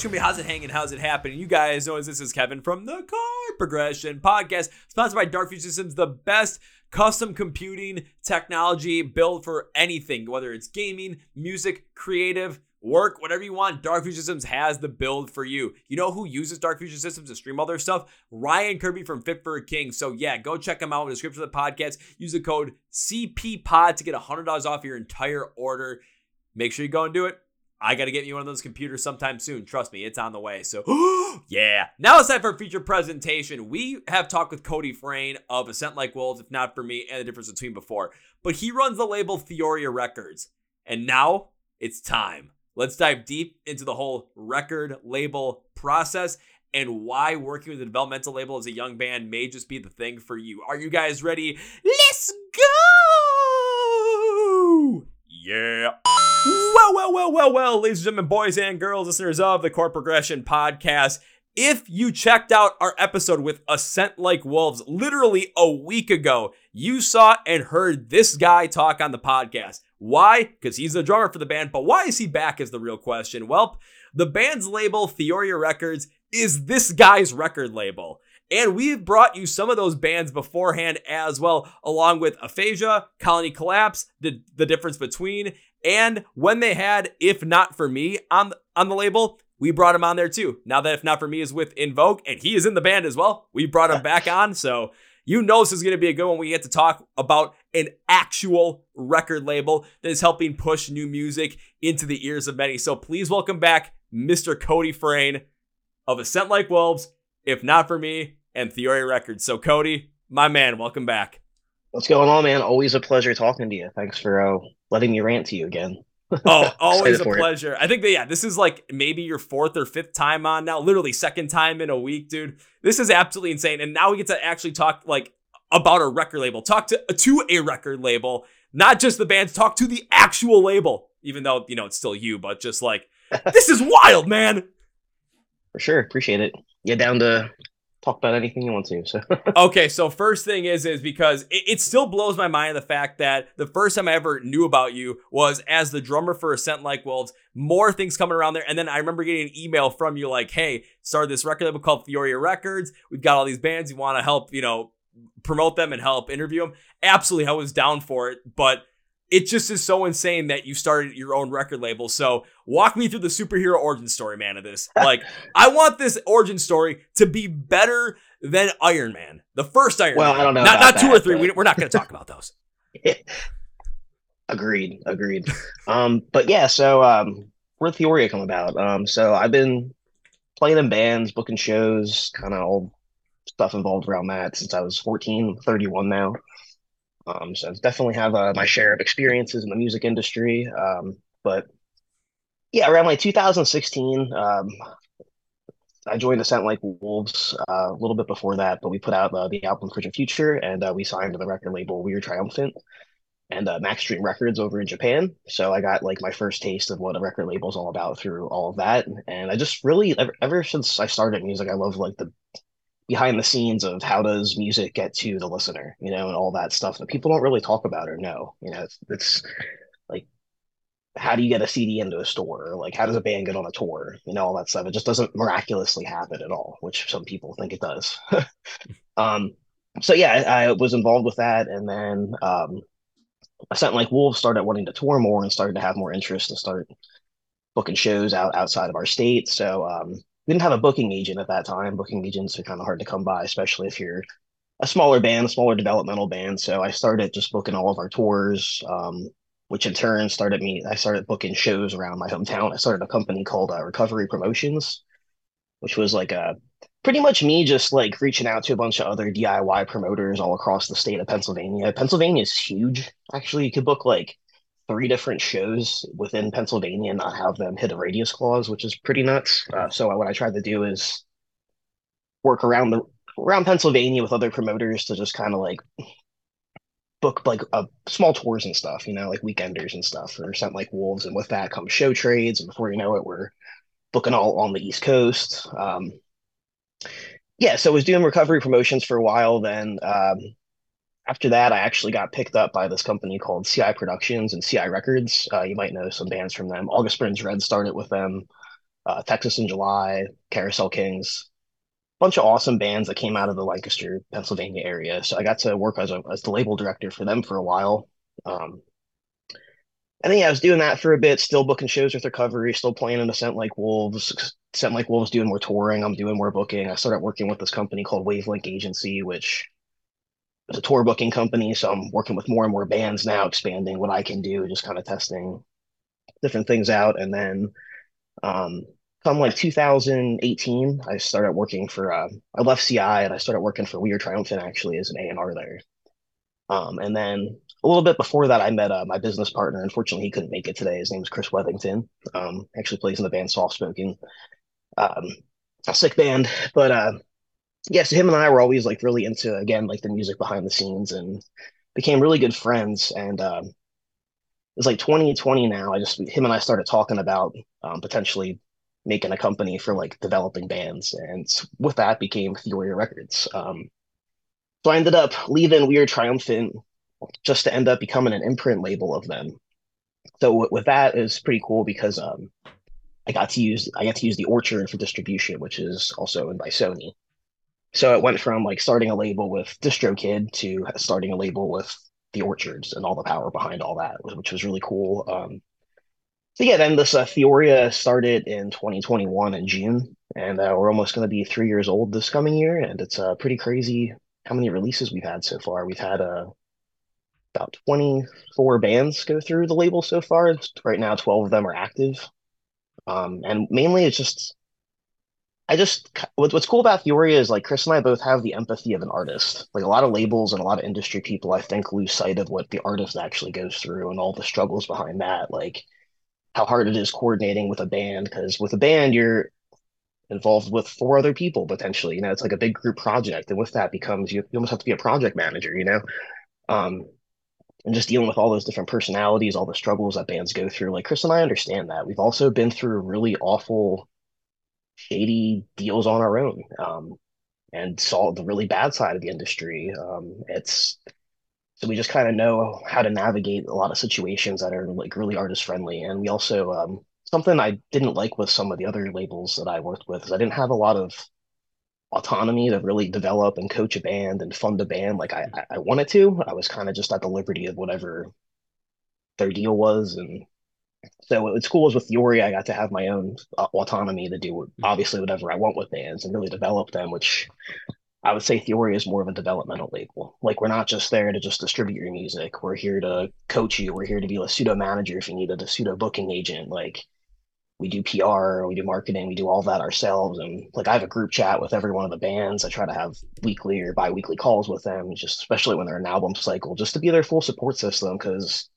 what's gonna be? How's it hanging? How's it happening? You guys know as this is Kevin from the Chord Progression Podcast, sponsored by Dark Fusion Systems, the best custom computing technology built for anything, whether it's gaming, music, creative, work, whatever you want. Dark Fusion Systems has the build for you. You know who uses Dark Fusion Systems to stream all their stuff? Ryan Kirby from Fit for a King. So yeah, go check him out in the description of the podcast. Use the code CPPOD to get $100 off your entire order. Make sure you go and do it. I got to get you one of those computers sometime soon. Trust me, it's on the way. So, yeah. Now it's time for a feature presentation. We have talked with Cody Frain of A Scent Like Wolves, if not for me, and the difference between before. But he runs the label Theoria Records. And now it's time. Let's dive deep into the whole record label process and why working with a developmental label as a young band may just be the thing for you. Are you guys ready? Let's go! Yeah. Well, well, well, well, well, ladies and gentlemen, boys and girls, listeners of the Chord Progression Podcast. If you checked out our episode with A Scent Like Wolves literally a week ago, you saw and heard this guy talk on the podcast. Why? Because he's the drummer for the band, but why is he back is the real question. Well, the band's label, Theoria Records, is this guy's record label. And we've brought you some of those bands beforehand as well, along with Aphasia, Colony Collapse, the, the difference between, and when they had If Not For Me on, on the label, we brought him on there too. Now that If Not For Me is with Invoke, and he is in the band as well, we brought him back on. So you know this is going to be a good one. We get to talk about an actual record label that is helping push new music into the ears of many. So please welcome back Mr. Cody Frain of A Scent Like Wolves, If Not For Me, and Theoria Records. So, Cody, my man, welcome back. What's going on, man? Always a pleasure talking to you. Thanks for uh, letting me rant to you again. oh, always a pleasure. It. I think that, yeah, this is like maybe your fourth or fifth time on now, literally second time in a week, dude. This is absolutely insane. And now we get to actually talk like about a record label, talk to, to a record label, not just the bands, talk to the actual label, even though, you know, it's still you, but just like, this is wild, man. For sure. Appreciate it. Get down to talk about anything you want to. So okay, so first thing is is because it, it, still blows my mind the fact that the first time I ever knew about you was as the drummer for A Scent Like Wolves. More things coming around there, and then I remember getting an email from you like, "Hey, started this record label called Theoria Records. We've got all these bands. You want to help, you know, promote them and help interview them?" Absolutely, I was down for it, but it just is so insane that you started your own record label. So walk me through the superhero origin story, man, of this. Like, I want this origin story to be better than Iron Man, the first Iron well, Man. I don't know. Not, not that, two or three. But... We're not going to talk about those. agreed. Agreed. um, but yeah, so um, where Theoria come about? Um, so I've been playing in bands, booking shows, kind of all stuff involved around that since I was 14, 31 now. Um, so definitely have uh, my share of experiences in the music industry. Um, but yeah, around like 2016, um, I joined A Scent Like Wolves uh, a little bit before that, but we put out uh, the album Frigid Future and uh, we signed to the record label We Are Triumphant and uh, Max Dream Records over in Japan. So I got like my first taste of what a record label is all about through all of that. And I just really, ever, ever since I started music, I love like the behind the scenes of how does music get to the listener, you know, and all that stuff that people don't really talk about or know. You know, it's, it's like how do you get a CD into a store? Like how does a band get on a tour? You know, all that stuff. It just doesn't miraculously happen at all, which some people think it does. um, so yeah, I, I, was involved with that, and then um, A Scent Like Wolves started wanting to tour more and started to have more interest and start booking shows out outside of our state. So um, we didn't have a booking agent at that time. Booking agents are kind of hard to come by, especially if you're a smaller band, a smaller developmental band. So I started just booking all of our tours, um, which in turn started me. I started booking shows around my hometown. I started a company called uh, Recovery Promotions, which was like a pretty much me just like reaching out to a bunch of other DIY promoters all across the state of Pennsylvania. Pennsylvania is huge. Actually, you could book like three different shows within Pennsylvania and not have them hit a radius clause, which is pretty nuts. Uh, so what I tried to do is work around the around Pennsylvania with other promoters to just kind of like book like small tours and stuff, you know, like weekenders and stuff, or something like Wolves. And with that comes show trades, and before you know it, we're booking all on the East Coast. Um, yeah, so I was doing recovery promotions for a while. Then um, after that, I actually got picked up by this company called CI Productions and CI Records. Uh, you might know some bands from them. August Burns Red started with them. uh, Texas in July, Carousel Kings, bunch of awesome bands that came out of the Lancaster, Pennsylvania area. So I got to work as a as the label director for them for a while. Um, and then yeah, I was doing that for a bit, still booking shows with Recovery, still playing in A Scent Like Wolves. A Scent Like Wolves doing more touring. I'm doing more booking. I started working with this company called Wavelink Agency, which is a tour booking company. So I'm working with more and more bands now, expanding what I can do, just kind of testing different things out. And then um, come like 2018, I started working for. Uh, I left CI and I started working for We Are Triumphant actually as an A and R there. Um, and then a little bit before that, I met uh, my business partner. Unfortunately, he couldn't make it today. His name is Chris Wethington. Um, actually plays in the band Soft Spoken. Um, a sick band, but uh, yeah. So him and I were always like really into again like the music behind the scenes and became really good friends. And um, it's like 2020 now. I just him and I started talking about um, potentially making a company for like developing bands, and with that became Theoria Records. Um, so I ended up leaving We Are Triumphant just to end up becoming an imprint label of them. So w- with that is pretty cool because um, I got to use I got to use the Orchard for distribution, which is also owned by Sony. So it went from like starting a label with DistroKid to starting a label with the Orchards and all the power behind all that, which was really cool. Um, so yeah, then this uh, Theoria started in 2021 in June, and uh, we're almost going to be three years old this coming year, and it's uh, pretty crazy how many releases we've had so far. We've had uh, about 24 bands go through the label so far. Right now, 12 of them are active. Um, and mainly it's just, I just, what's cool about Theoria is like Chris and I both have the empathy of an artist. Like a lot of labels and a lot of industry people, I think, lose sight of what the artist actually goes through and all the struggles behind that. Like how hard it is coordinating with a band. Because with a band, you're involved with four other people potentially. You know, it's like a big group project. And with that becomes, you, you almost have to be a project manager, you know? Um, and just dealing with all those different personalities, all the struggles that bands go through. Like Chris and I understand that. We've also been through really awful, shady deals on our own, um, and saw the really bad side of the industry. Um, it's so we just kind of know how to navigate a lot of situations that are like really artist friendly. And we also um, something I didn't like with some of the other labels that I worked with is I didn't have a lot of autonomy to really develop and coach a band and fund a band like I, I wanted to. I was kind of just at the liberty of whatever their deal was. And so what's cool is with Theoria, I got to have my own uh, autonomy to do obviously whatever I want with bands and really develop them, which I would say Theory is more of a developmental label. Like we're not just there to just distribute your music. We're here to coach you. We're here to be a pseudo manager if you need a pseudo booking agent. Like we do PR, we do marketing, we do all that ourselves. And like I have a group chat with every one of the bands. I try to have weekly or bi-weekly calls with them, just especially when they're an album cycle, just to be their full support system. Because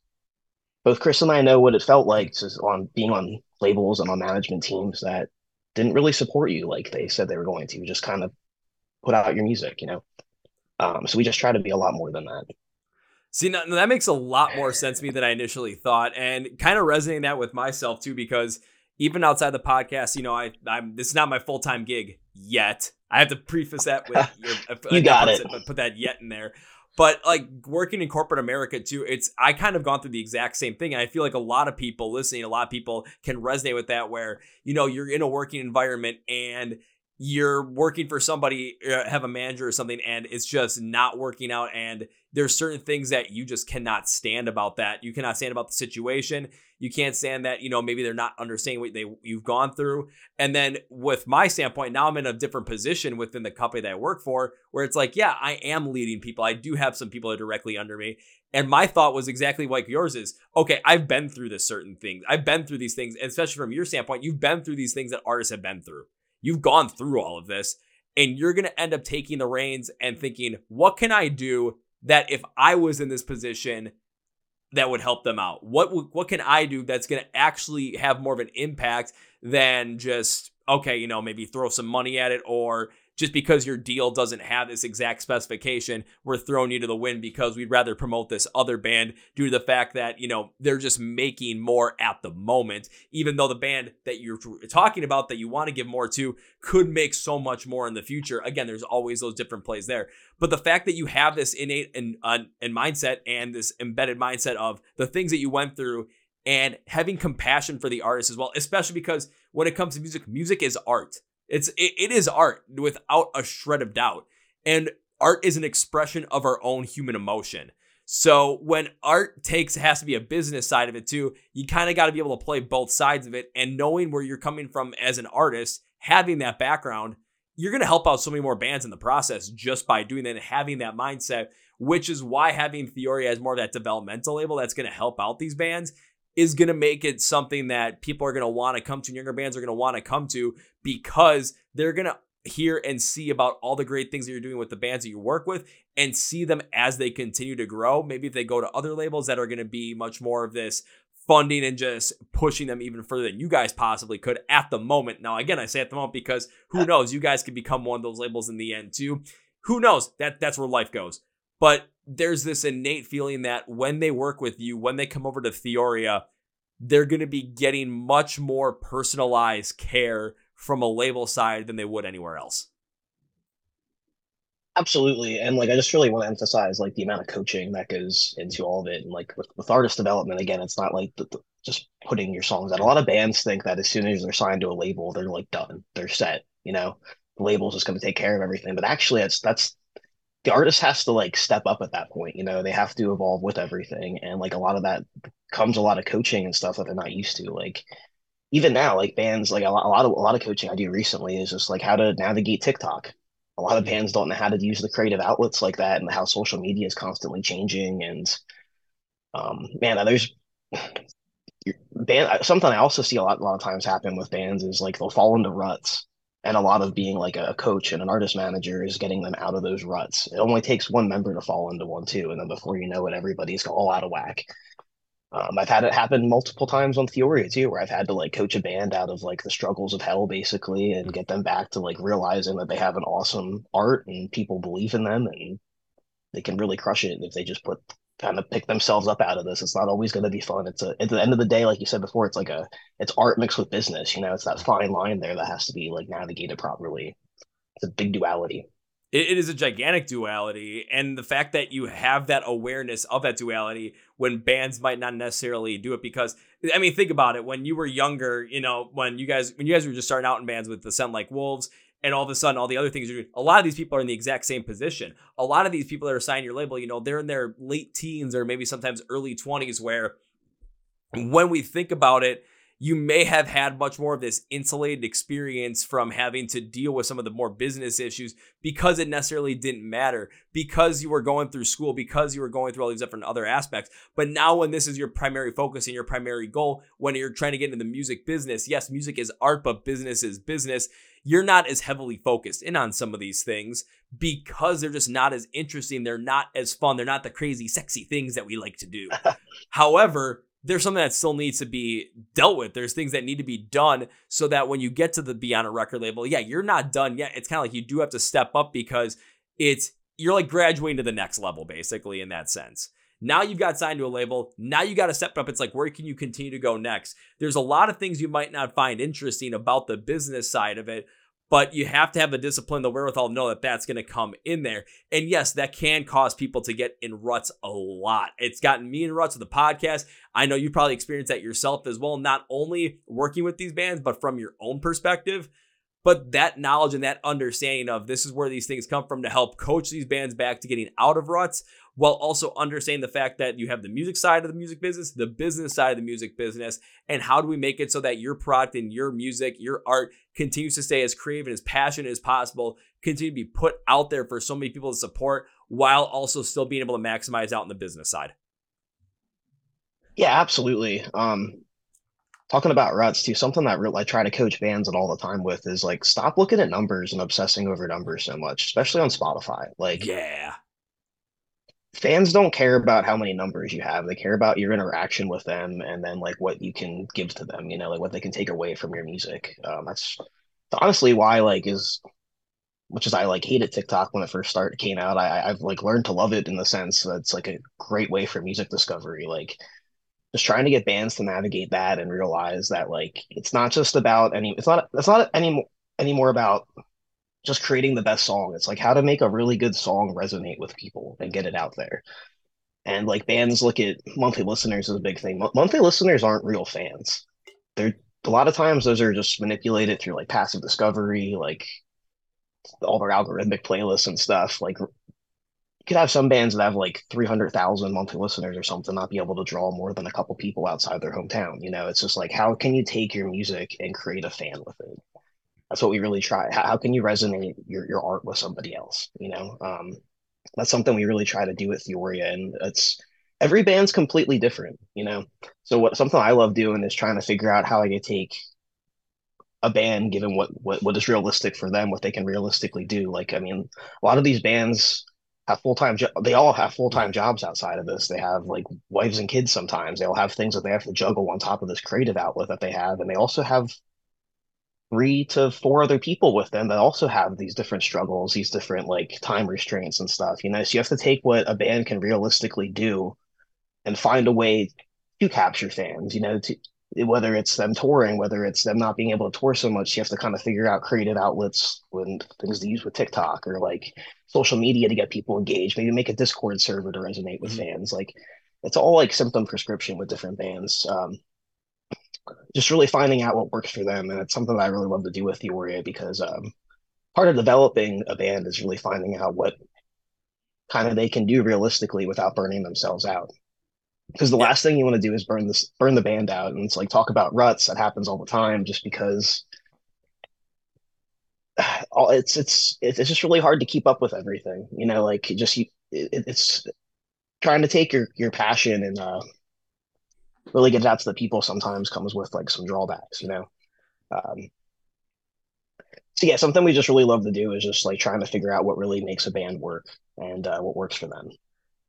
both Chris and I know what it felt like to on being on labels and on management teams that didn't really support you like they said they were going to. Just kind of put out your music, you know. Um, so we just try to be a lot more than that. See, now, that makes a lot more sense to me than I initially thought, and kind of resonating that with myself too, because even outside the podcast, you know, I I'm this is not my full time gig yet. I have to preface that with your, you got it, but put that yet in there. But like working in corporate America too, it's I kind of gone through the exact same thing, and I feel like a lot of people listening, a lot of people can resonate with that. Where you know you're in a working environment and you're working for somebody, uh, have a manager or something, and it's just not working out. And there's certain things that you just cannot stand about that. You cannot stand about the situation. You can't stand that, you know, maybe they're not understanding what they you've gone through. And then with my standpoint, now I'm in a different position within the company that I work for, where it's like, yeah, I am leading people. I do have some people that are directly under me. And my thought was exactly like yours is, okay, I've been through this certain things. I've been through these things, especially from your standpoint, you've been through these things that artists have been through. You've gone through all of this and you're going to end up taking the reins and thinking, what can I do that if I was in this position that would help them out? What what can I do that's going to actually have more of an impact than just okay, you know, maybe throw some money at it or just because your deal doesn't have this exact specification, we're throwing you to the wind because we'd rather promote this other band due to the fact that, you know, they're just making more at the moment, even though the band that you're talking about that you want to give more to could make so much more in the future. Again, there's always those different plays there. But the fact that you have this innate and, uh, and mindset and this embedded mindset of the things that you went through and having compassion for the artist as well, especially because when it comes to music, music is art. It's it, it is art without a shred of doubt. And art is an expression of our own human emotion. So when art takes has to be a business side of it too, you kind of got to be able to play both sides of it and knowing where you're coming from as an artist, having that background, you're going to help out so many more bands in the process just by doing that and having that mindset, which is why having Theoria as more of that developmental label that's going to help out these bands is going to make it something that people are going to want to come to, and younger bands are going to want to come to because they're going to hear and see about all the great things that you're doing with the bands that you work with and see them as they continue to grow. Maybe if they go to other labels that are going to be much more of this funding and just pushing them even further than you guys possibly could at the moment. Now, again, I say at the moment because who knows, you guys could become one of those labels in the end too. Who knows? That that's where life goes. But there's this innate feeling that when they work with you, when they come over to Theoria, they're going to be getting much more personalized care from a label side than they would anywhere else. Absolutely. And like I just really want to emphasize like the amount of coaching that goes into all of it. And like with, with artist development, again, it's not like the, the, just putting your songs out. A lot of bands think that as soon as they're signed to a label, they're like done. They're set, you know. The label's just gonna take care of everything. But actually that's that's the artist has to like step up at that point, you know, they have to evolve with everything. And like a lot of that comes a lot of coaching and stuff that they're not used to. Like even now, like bands, like a lot, a lot of a lot of coaching I do recently is just like how to navigate TikTok. A lot of bands don't know how to use the creative outlets like that, and how social media is constantly changing. And um, man, there's band. Something I also see a lot, a lot of times happen with bands is like they'll fall into ruts, and a lot of being like a coach and an artist manager is getting them out of those ruts. It only takes one member to fall into one too, and then before you know it, everybody's all out of whack. Um, I've had it happen multiple times on Theoria too, where I've had to like coach a band out of like the struggles of hell basically and get them back to like realizing that they have an awesome art and people believe in them and they can really crush it if they just put kind of pick themselves up out of this. It's not always going to be fun. It's a, at the end of the day, like you said before, it's like a, it's art mixed with business, you know, it's that fine line there that has to be like navigated properly. It's a big duality it, it is a gigantic duality and the fact that you have that awareness of that duality when bands might not necessarily do it because i mean think about it when you were younger you know when you guys when you guys were just starting out in bands with the sound like wolves and all of a sudden all the other things you're doing a lot of these people are in the exact same position. A lot of these people that are signing your label you know they're in their late teens or maybe sometimes early 20s where when we think about it you may have had much more of this insulated experience from having to deal with some of the more business issues because it necessarily didn't matter, because you were going through school, because you were going through all these different other aspects. But now, when this is your primary focus and your primary goal, when you're trying to get into the music business, yes, music is art, but business is business. You're not as heavily focused in on some of these things because they're just not as interesting. They're not as fun. They're not the crazy, sexy things that we like to do. However, there's something that still needs to be dealt with. There's things that need to be done so that when you get to the beyond a record label, yeah, you're not done yet. It's kind of like you do have to step up because it's you're like graduating to the next level basically in that sense. Now you've got signed to a label. Now you got to step up. It's like, where can you continue to go next? There's a lot of things you might not find interesting about the business side of it, but you have to have the discipline, the wherewithal to know that that's going to come in there. And yes, that can cause people to get in ruts a lot. It's gotten me in ruts with the podcast. I know you probably experienced that yourself as well, not only working with these bands, but from your own perspective. But that knowledge and that understanding of this is where these things come from to help coach these bands back to getting out of ruts while also understanding the fact that you have the music side of the music business, the business side of the music business, and how do we make it so that your product and your music, your art continues to stay as creative and as passionate as possible, continue to be put out there for so many people to support while also still being able to maximize out in the business side. Yeah, absolutely. Um, talking about ruts too, something that I try to coach bands at all the time with is like stop looking at numbers and obsessing over numbers so much, especially on Spotify. Like, yeah, fans don't care about how many numbers you have. They care about your interaction with them and then like what you can give to them, you know, like what they can take away from your music. Um, that's honestly why like is much as I like hated TikTok when it first started came out, I I've like learned to love it in the sense that it's like a great way for music discovery. Like just trying to get bands to navigate that and realize that like it's not just about any it's not it's not any anymore about just creating the best song. It's like how to make a really good song resonate with people and get it out there. And like bands look at monthly listeners as a big thing. monthly listeners aren't real fans. They're a lot of times those are just manipulated through like passive discovery, like all their algorithmic playlists and stuff. Like you could have some bands that have like 300,000 monthly listeners or something not be able to draw more than a couple people outside their hometown. You know, it's just like, how can you take your music and create a fan with it? That's what we really try. How, can you resonate your, your art with somebody else? You know, um, that's something we really try to do with Theoria. And it's, every band's completely different, you know. So what something I love doing is trying to figure out how I can take a band given what, what what is realistic for them, what they can realistically do. Like I mean, a lot of these bands have full time. Jo- they all have full time jobs outside of this. They have like wives and kids. Sometimes they all have things that they have to juggle on top of this creative outlet that they have, and they also have three to four other people with them that also have these different struggles, these different like time restraints and stuff. You know, so you have to take what a band can realistically do and find a way to capture fans. You know, to whether it's them touring, whether it's them not being able to tour so much, you have to kind of figure out creative outlets when things to use with TikTok or like social media to get people engaged. Maybe make a Discord server to resonate with mm-hmm. fans. Like it's all like symptom prescription with different bands. Um, just really finding out what works for them, and it's something that I really love to do with Theoria because um, part of developing a band is really finding out what kind of they can do realistically without burning themselves out because the yeah. last thing you want to do is burn this burn the band out and it's like talk about ruts that happens all the time just because all it's it's it's just really hard to keep up with everything you know like just it, it's trying to take your your passion and uh really get it out to the people sometimes comes with like some drawbacks you know um so yeah something we just really love to do is just like trying to figure out what really makes a band work and uh, what works for them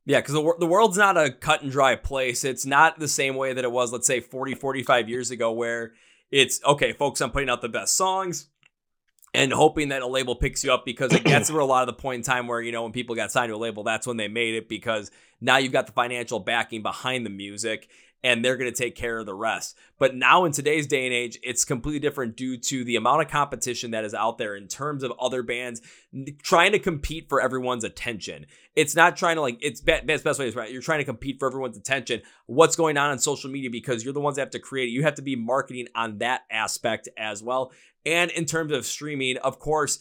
yeah, because the, the world's not a cut and dry place. It's not the same way that it was, let's say, 40, 45 years ago, where it's okay, folks, I'm putting out the best songs and hoping that a label picks you up because it gets to a lot of the point in time where, you know, when people got signed to a label, that's when they made it because now you've got the financial backing behind the music and they're going to take care of the rest. But now in today's day and age, it's completely different due to the amount of competition that is out there in terms of other bands trying to compete for everyone's attention. It's not trying to like it's best best way is right. You're trying to compete for everyone's attention. What's going on on social media because you're the ones that have to create it. You have to be marketing on that aspect as well. And in terms of streaming, of course,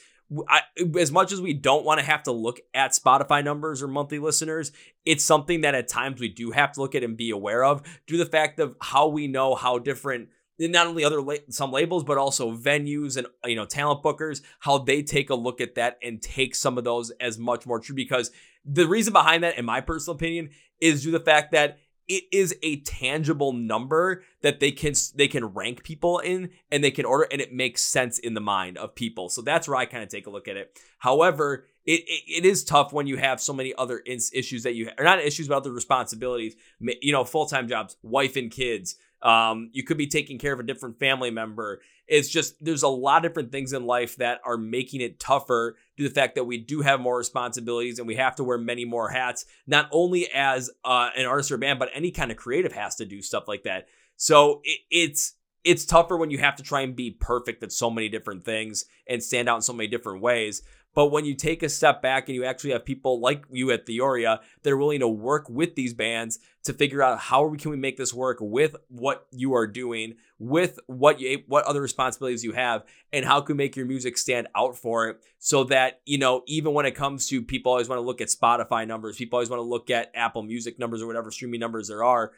I, as much as we don't want to have to look at Spotify numbers or monthly listeners, it's something that at times we do have to look at and be aware of due to the fact of how we know how different not only other la- some labels but also venues and you know talent bookers how they take a look at that and take some of those as much more true because the reason behind that in my personal opinion is due to the fact that it is a tangible number that they can they can rank people in and they can order and it makes sense in the mind of people. So that's where i kind of take a look at it. However it, it, it is tough when you have so many other issues that you are not issues but other responsibilities. You know full-time jobs wife and kids um, you could be taking care of a different family member. It's just there's a lot of different things in life that are making it tougher due to the fact that we do have more responsibilities and we have to wear many more hats, not only as uh, an artist or band, but any kind of creative has to do stuff like that. So it, it's it's tougher when you have to try and be perfect at so many different things and stand out in so many different ways. But when you take a step back and you actually have people like you at Theoria that are willing to work with these bands to figure out how can we make this work with what you are doing, with what you what other responsibilities you have, and how can we make your music stand out for it, so that you know even when it comes to people always want to look at Spotify numbers, people always want to look at Apple Music numbers or whatever streaming numbers there are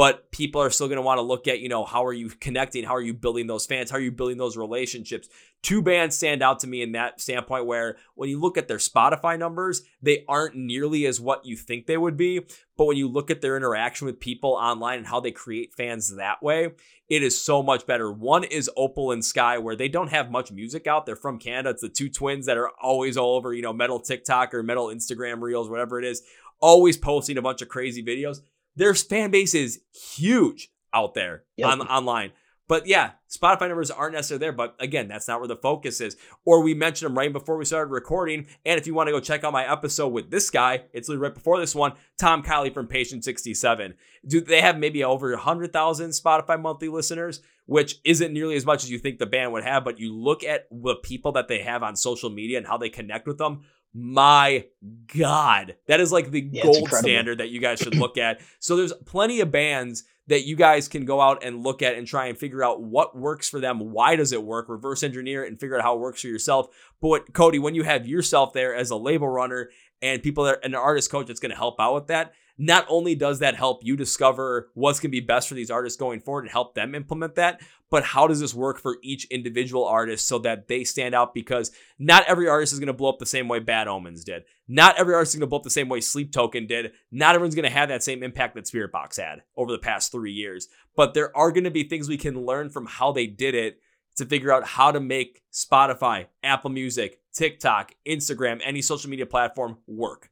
but people are still going to want to look at, you know, how are you connecting? How are you building those fans? How are you building those relationships? Two bands stand out to me in that standpoint where when you look at their Spotify numbers, they aren't nearly as what you think they would be. But when you look at their interaction with people online and how they create fans that way, it is so much better. One is Opal and Sky, where they don't have much music out. They're from Canada. It's the two twins that are always all over, you know, metal TikTok or metal Instagram reels, whatever it is, always posting a bunch of crazy videos their fan base is huge out there yep. on, online. But yeah, Spotify numbers aren't necessarily there. But again, that's not where the focus is. Or we mentioned them right before we started recording. And if you want to go check out my episode with this guy, it's right before this one, Tom Kiley from Patient 67. Do they have maybe over 100,000 Spotify monthly listeners, which isn't nearly as much as you think the band would have. But you look at the people that they have on social media and how they connect with them my god. That is like the yeah, gold standard that you guys should look at. So there's plenty of bands that you guys can go out and look at and try and figure out what works for them why does it work reverse engineer it and figure out how it works for yourself. But cody when you have yourself there as a label runner and people that an artist coach that's going to help out with that not only does that help you discover what's going to be best for these artists going forward and help them implement that, but how does this work for each individual artist so that they stand out? Because not every artist is going to blow up the same way Bad Omens did. Not every artist is going to blow up the same way Sleep Token did. Not everyone's going to have that same impact that Spiritbox had over the past three years. But there are going to be things we can learn from how they did it to figure out how to make Spotify, Apple Music, TikTok, Instagram, any social media platform work.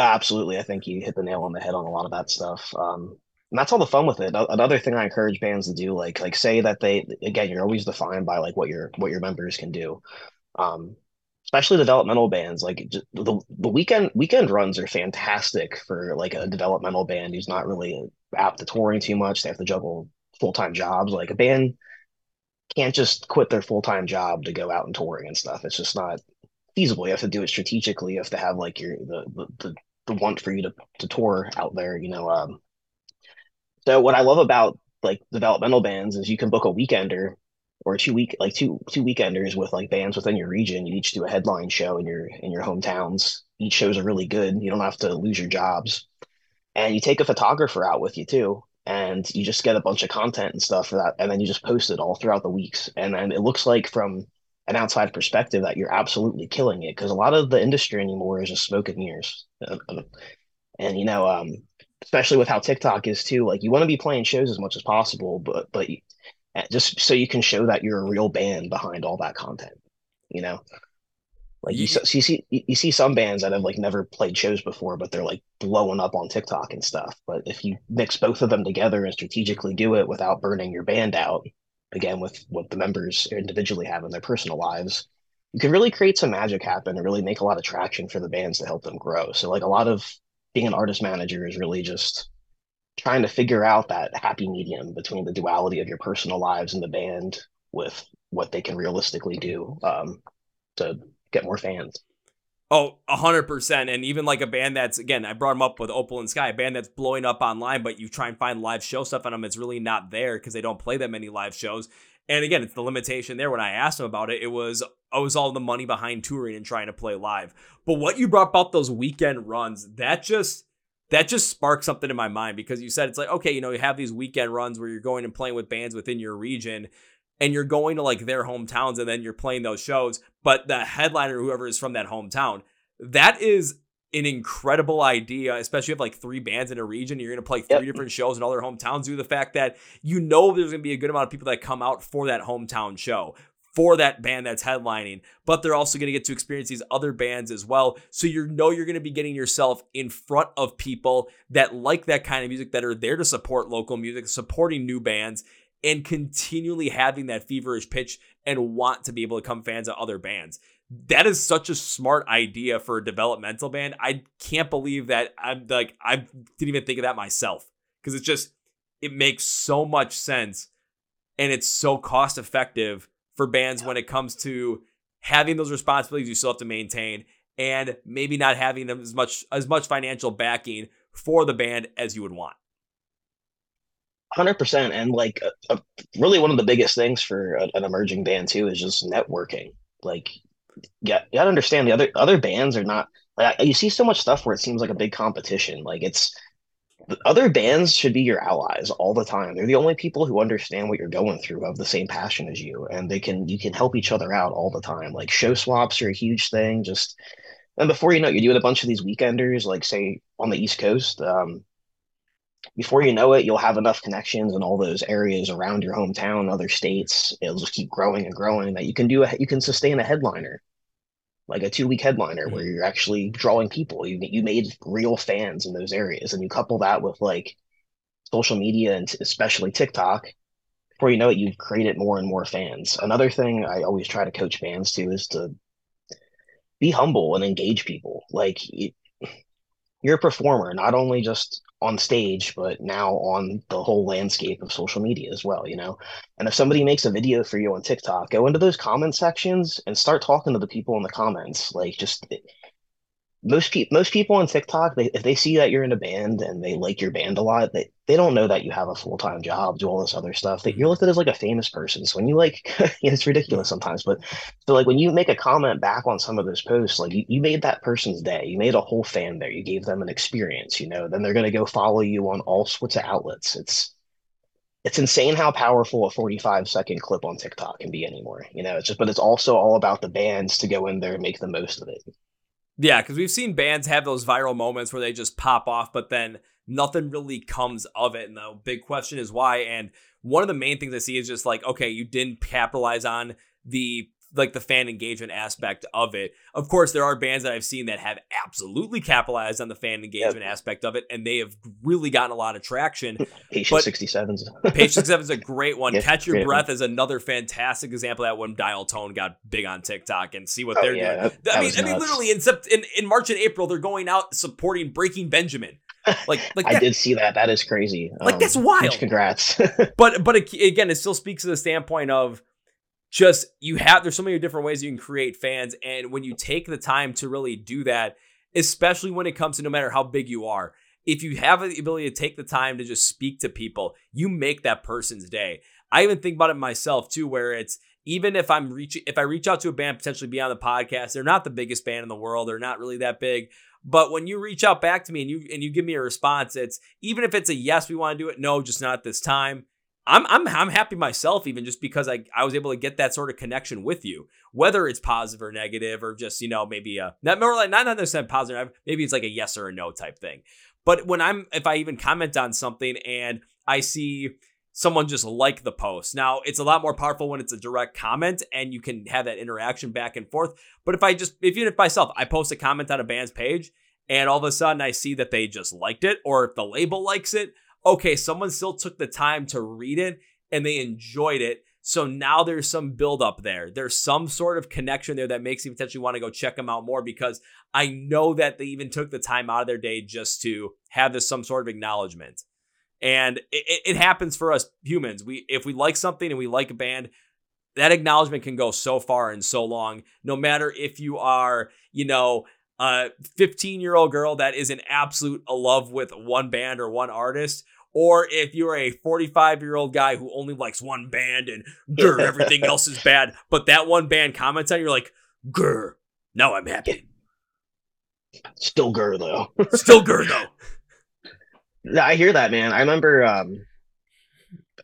Absolutely. I think you hit the nail on the head on a lot of that stuff. Um, and that's all the fun with it. Another thing I encourage bands to do, like like say that they again, you're always defined by like what your what your members can do. Um, especially developmental bands, like the the weekend weekend runs are fantastic for like a developmental band who's not really apt to touring too much. They have to juggle full time jobs. Like a band can't just quit their full time job to go out and touring and stuff. It's just not feasible. You have to do it strategically. You have to have like your the, the, the want for you to, to tour out there, you know. Um, so what I love about like developmental bands is you can book a weekender or two week like two two weekenders with like bands within your region. You each do a headline show in your in your hometowns. Each shows are really good. You don't have to lose your jobs. And you take a photographer out with you too. And you just get a bunch of content and stuff for that. And then you just post it all throughout the weeks. And then it looks like from an outside perspective that you're absolutely killing it because a lot of the industry anymore is just smoke and mirrors. And you know, um, especially with how TikTok is too, like you want to be playing shows as much as possible, but but eh, just so you can show that you're a real band behind all that content. You know, like you, you see you see some bands that have like never played shows before, but they're like blowing up on TikTok and stuff. But if you mix both of them together and strategically do it without burning your band out, again with what the members individually have in their personal lives you can really create some magic happen and really make a lot of traction for the bands to help them grow. So like a lot of being an artist manager is really just trying to figure out that happy medium between the duality of your personal lives and the band with what they can realistically do um, to get more fans Oh, hundred percent. And even like a band that's again, I brought them up with Opal and Sky, a band that's blowing up online, but you try and find live show stuff on them, it's really not there because they don't play that many live shows. And again, it's the limitation there. When I asked them about it, it was it was all the money behind touring and trying to play live. But what you brought about those weekend runs, that just that just sparked something in my mind because you said it's like, okay, you know, you have these weekend runs where you're going and playing with bands within your region and you're going to like their hometowns and then you're playing those shows, but the headliner, whoever is from that hometown, that is an incredible idea, especially if like three bands in a region, you're going to play three yep. different shows in all their hometowns. Due to the fact that you know there's going to be a good amount of people that come out for that hometown show, for that band that's headlining, but they're also going to get to experience these other bands as well. So you know you're going to be getting yourself in front of people that like that kind of music, that are there to support local music, supporting new bands, and continually having that feverish pitch and want to be able to come fans of other bands. That is such a smart idea for a developmental band. I can't believe that I'm like I didn't even think of that myself because it's just it makes so much sense and it's so cost effective for bands when it comes to having those responsibilities you still have to maintain and maybe not having them as much as much financial backing for the band as you would want. Hundred percent, and like a, a, really one of the biggest things for a, an emerging band too is just networking. Like, yeah, you gotta understand the other other bands are not like you see so much stuff where it seems like a big competition. Like it's the other bands should be your allies all the time. They're the only people who understand what you're going through, have the same passion as you, and they can you can help each other out all the time. Like show swaps are a huge thing. Just and before you know it, you're doing a bunch of these weekenders, like say on the East Coast. Um, before you know it, you'll have enough connections in all those areas around your hometown, other states. It'll just keep growing and growing that you can do a, you can sustain a headliner, like a two week headliner mm-hmm. where you're actually drawing people. You you made real fans in those areas, and you couple that with like social media and especially TikTok. Before you know it, you've created more and more fans. Another thing I always try to coach bands to is to be humble and engage people. Like you're a performer, not only just on stage, but now on the whole landscape of social media as well, you know? And if somebody makes a video for you on TikTok, go into those comment sections and start talking to the people in the comments. Like, just most people most people on TikTok, they, if they see that you're in a band and they like your band a lot, they, they don't know that you have a full time job, do all this other stuff. That you're mm-hmm. looked at as like a famous person. So when you like, it's ridiculous sometimes, but so like when you make a comment back on some of those posts, like you, you made that person's day. You made a whole fan there. You gave them an experience. You know, then they're gonna go follow you on all sorts of outlets. It's it's insane how powerful a 45 second clip on TikTok can be anymore. You know, it's just but it's also all about the bands to go in there and make the most of it. Yeah, because we've seen bands have those viral moments where they just pop off, but then nothing really comes of it. And the big question is why. And one of the main things I see is just like, okay, you didn't capitalize on the like the fan engagement aspect of it. Of course, there are bands that I've seen that have absolutely capitalized on the fan engagement yep. aspect of it, and they have really gotten a lot of traction. Patient 67s. Patient 67 is a great one. Yeah, Catch Your Breath one. is another fantastic example that when Dial Tone got big on TikTok and see what oh, they're yeah, doing. That, that I mean, I mean, literally in, in in March and April, they're going out supporting Breaking Benjamin. Like, like that, I did see that. That is crazy. Like um, that's wild. Congrats. but but again, it still speaks to the standpoint of just you have there's so many different ways you can create fans and when you take the time to really do that especially when it comes to no matter how big you are if you have the ability to take the time to just speak to people you make that person's day. I even think about it myself too where it's even if i'm reaching if i reach out to a band potentially be on the podcast they're not the biggest band in the world they're not really that big but when you reach out back to me and you and you give me a response it's even if it's a yes we want to do it no just not this time I'm I'm I'm happy myself even just because I I was able to get that sort of connection with you, whether it's positive or negative or just you know maybe a not more like not necessarily positive, maybe it's like a yes or a no type thing. But when I'm if I even comment on something and I see someone just like the post. Now, it's a lot more powerful when it's a direct comment and you can have that interaction back and forth. But if I just, if even if myself, I post a comment on a band's page and all of a sudden I see that they just liked it or if the label likes it, okay, someone still took the time to read it and they enjoyed it. So now there's some build up there. There's some sort of connection there that makes you potentially want to go check them out more because I know that they even took the time out of their day just to have this some sort of acknowledgement. And it, it happens for us humans. We if we like something and we like a band, that acknowledgement can go so far and so long. No matter if you are, you know, a 15 year old girl that is in absolute love with one band or one artist, or if you're a 45 year old guy who only likes one band and grr, everything else is bad, but that one band comments on, you're like, grr, now I'm happy. Still grr though. Still grr though. I hear that, man. I remember, um,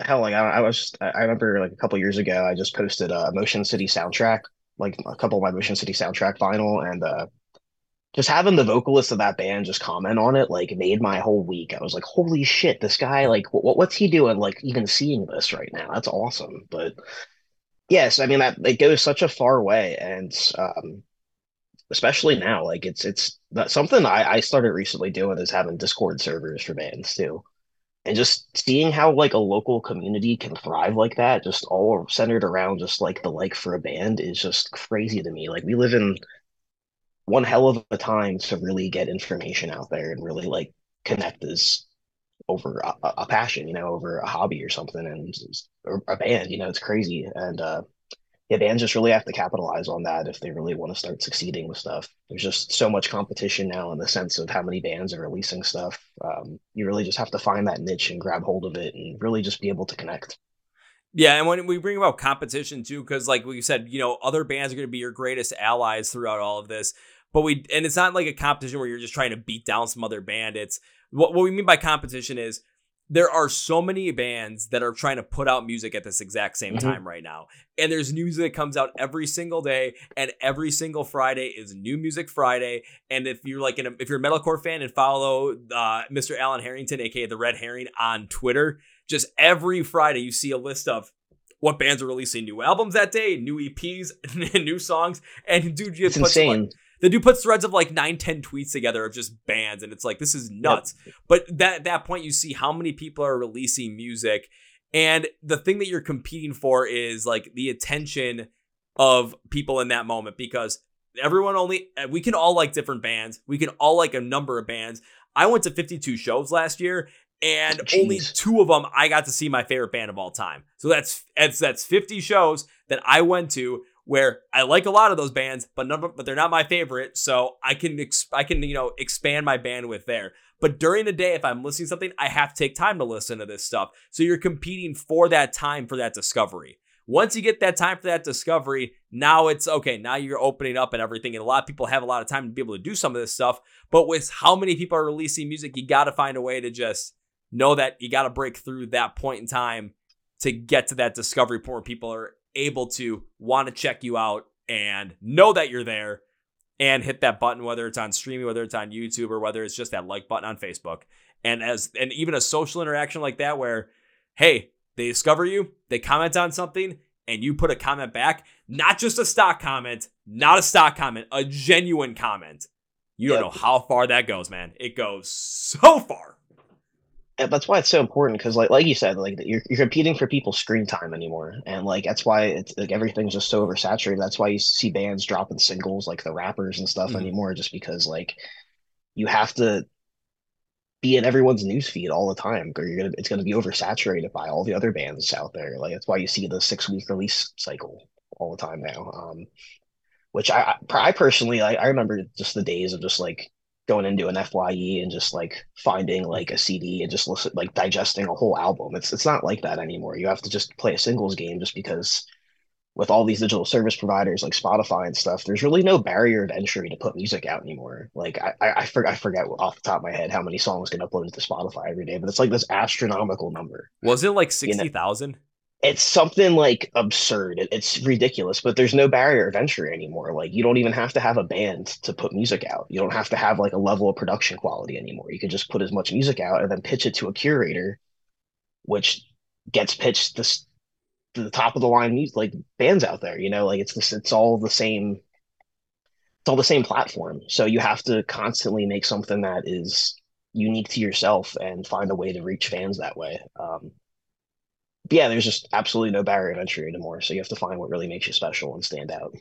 hell, like I, I was, I remember like a couple years ago, I just posted a Motion City soundtrack, like a couple of my Motion City soundtrack vinyl, and uh, just having the vocalist of that band just comment on it like made my whole week. I was like, holy shit, this guy like what what's he doing? Like even seeing this right now, that's awesome. But yes, I mean that it goes such a far way, and um, especially now, like it's it's something I I started recently doing is having Discord servers for bands too. And just seeing how like a local community can thrive like that, just all centered around just like the like for a band is just crazy to me. Like we live in one hell of a time to really get information out there and really like connect as over a, a, passion, you know, over a hobby or something, and or a band. You know, it's crazy, and uh, yeah, bands just really have to capitalize on that if they really want to start succeeding with stuff. There's just so much competition now in the sense of how many bands are releasing stuff. Um, you really just have to find that niche and grab hold of it, and really just be able to connect. Yeah, and when we bring about competition too, because like we said, you know, other bands are going to be your greatest allies throughout all of this. But we and it's not like a competition where you're just trying to beat down some other band. It's what what we mean by competition is there are so many bands that are trying to put out music at this exact same mm-hmm. time right now. And there's music that comes out every single day, and every single Friday is New Music Friday. And if you're like, an, if you're a metalcore fan and follow uh, Mr. Alan Harrington, aka the Red Herring, on Twitter, just every Friday you see a list of what bands are releasing new albums that day, new EPs, new songs, and dude, you it's insane. Like, the dude puts threads of like nine, 10 tweets together of just bands, and it's like this is nuts. Yep. But that at that point, you see how many people are releasing music, and the thing that you're competing for is like the attention of people in that moment because everyone only eh, we can all like different bands. We can all like a number of bands. I went to 52 shows last year and oh, Jeez. only two of them I got to see my favorite band of all time. So that's that's that's 50 shows that I went to where I like a lot of those bands, but none, but they're not my favorite. So I can I can you know expand my bandwidth there. But during the day, if I'm listening to something, I have to take time to listen to this stuff. So you're competing for that time for that discovery. Once you get that time for that discovery, now it's okay. Now you're opening up and everything. And a lot of people have a lot of time to be able to do some of this stuff. But with how many people are releasing music, you got to find a way to just know that you got to break through that point in time to get to that discovery point where people are able to want to check you out and know that you're there and hit that button, whether it's on streaming, whether it's on YouTube, or whether it's just that like button on Facebook. And as and even a social interaction like that where, hey, they discover you, they comment on something, and you put a comment back, not just a stock comment, not a stock comment, a genuine comment. You don't yep. know how far that goes, man. It goes so far that's why it's so important because like like you said like you're, you're competing for people's screen time anymore and like that's why it's like everything's just so oversaturated that's why you see bands dropping singles like the rappers and stuff mm-hmm. anymore just because like you have to be in everyone's newsfeed all the time or you're gonna it's gonna be oversaturated by all the other bands out there like that's why you see the six week release cycle all the time now um which I I personally I, I remember just the days of just like going into an FYE and just like finding like a CD and just listen like digesting a whole album. It's it's not like that anymore. You have to just play a singles game just because with all these digital service providers like Spotify and stuff, there's really no barrier to entry to put music out anymore. Like I I, I, for, I forget off the top of my head how many songs get uploaded to Spotify every day, but it's like this astronomical number. Was it like sixty thousand? You know? It's something like absurd. it's ridiculous, but there's no barrier of entry anymore. Like you don't even have to have a band to put music out. You don't have to have like a level of production quality anymore. You can just put as much music out and then pitch it to a curator, which gets pitched this to the top of the line music like bands out there. You know, like it's this, it's all the same. It's all the same platform. So you have to constantly make something that is unique to yourself and find a way to reach fans that way. Um, yeah, there's just absolutely no barrier of entry anymore. So you have to find what really makes you special and stand out.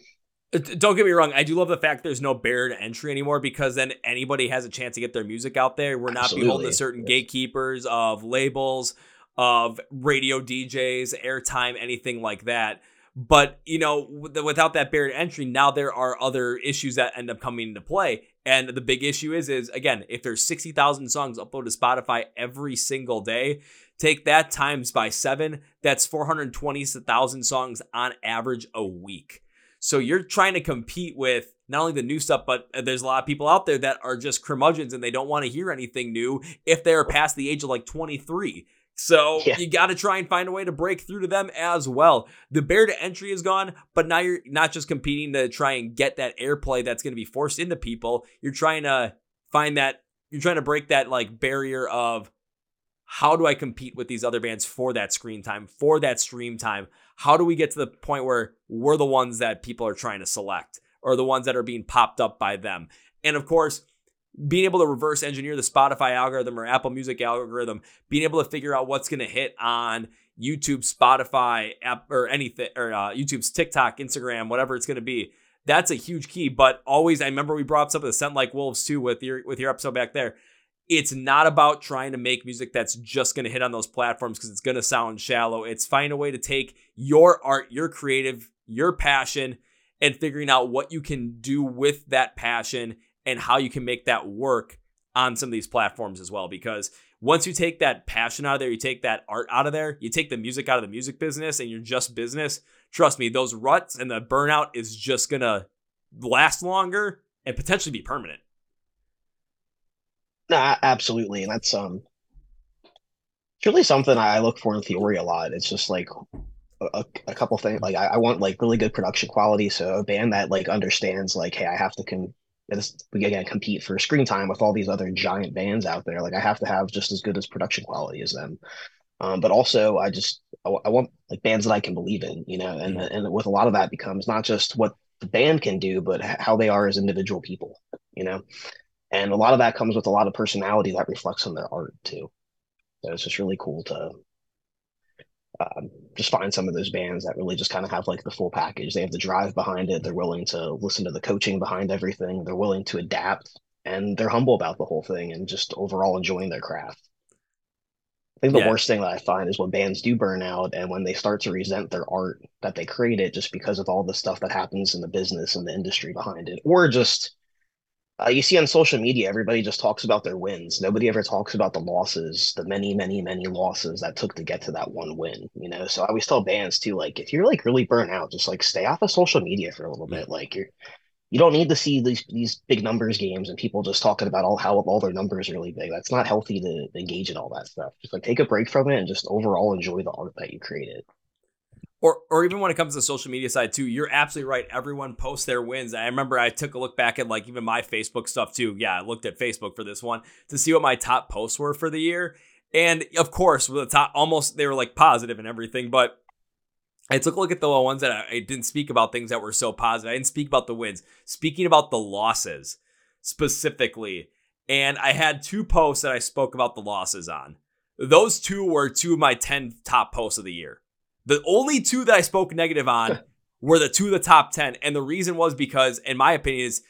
Uh, don't get me wrong. I do love the fact there's no barrier to entry anymore because then anybody has a chance to get their music out there. We're not Absolutely. beholden to certain gatekeepers of labels, of radio DJs, airtime, anything like that. But you know, without that barrier to entry, now there are other issues that end up coming into play. And the big issue is, is again, if there's sixty thousand songs uploaded to Spotify every single day, Take that times by seven. That's 420,000 songs on average a week. So you're trying to compete with not only the new stuff, but uh, there's a lot of people out there that are just curmudgeons and they don't want to hear anything new if they're past the age of like 23. So yeah. you got to try and find a way to break through to them as well. The barrier to entry is gone, but now you're not just competing to try and get that airplay that's going to be forced into people. You're trying to find that, you're trying to break that like barrier of how do I compete with these other bands for that screen time, for that stream time? How do we get to the point where we're the ones that people are trying to select or the ones that are being popped up by them? And of course, being able to reverse engineer the Spotify algorithm or Apple Music algorithm, being able to figure out what's going to hit on YouTube, Spotify, app, or anything, or uh, YouTube's TikTok, Instagram, whatever it's going to be. That's a huge key. But always, I remember we brought up some of the Scent Like Wolves too with your with your episode back there it's not about trying to make music that's just going to hit on those platforms because it's going to sound shallow. It's find a way to take your art, your creative, your passion, and figuring out what you can do with that passion and how you can make that work on some of these platforms as well. Because once you take that passion out of there, you take that art out of there, you take the music out of the music business and you're just business, trust me, those ruts and the burnout is just going to last longer and potentially be permanent. No, absolutely, and that's um, it's really something I look for in Theoria a lot. It's just like a, a couple things. Like I, I, want like really good production quality, so a band that like understands like, hey, I have to can we again compete for screen time with all these other giant bands out there. Like I have to have just as good as production quality as them. Um, but also I just I, I, want like bands that I can believe in, you know, and mm-hmm. and with a lot of that becomes not just what the band can do, but how they are as individual people, you know and a lot of that comes with a lot of personality that reflects on their art too. So it's just really cool to um, just find some of those bands that really just kind of have like the full package. They have the drive behind it. They're willing to listen to the coaching behind everything. They're willing to adapt and they're humble about the whole thing and just overall enjoying their craft. I think the yeah. worst thing that I find is when bands do burn out and when they start to resent their art that they created just because of all the stuff that happens in the business and the industry behind it, or just uh, you see on social media, everybody just talks about their wins. Nobody ever talks about the losses, the many, many, many losses that took to get to that one win. You know, so I always tell bands too, like if you're like really burnt out, just like stay off of social media for a little bit. Like you're, you don't need to see these these big numbers games and people just talking about all how all their numbers are really big. That's not healthy to engage in all that stuff. Just like take a break from it and just overall enjoy the art that you created or or even when it comes to the social media side too you're absolutely right everyone posts their wins i remember i took a look back at like even my facebook stuff too yeah i looked at facebook for this one to see what my top posts were for the year and of course with the top almost they were like positive and everything but I took a look at the ones that I, I didn't speak about things that were so positive. I didn't speak about the wins. Speaking about the losses specifically, and I had two posts that I spoke about the losses on. Those two were two of my 10 top posts of the year. The only two that I spoke negative on were the two of the top 10. And the reason was because, in my opinion, is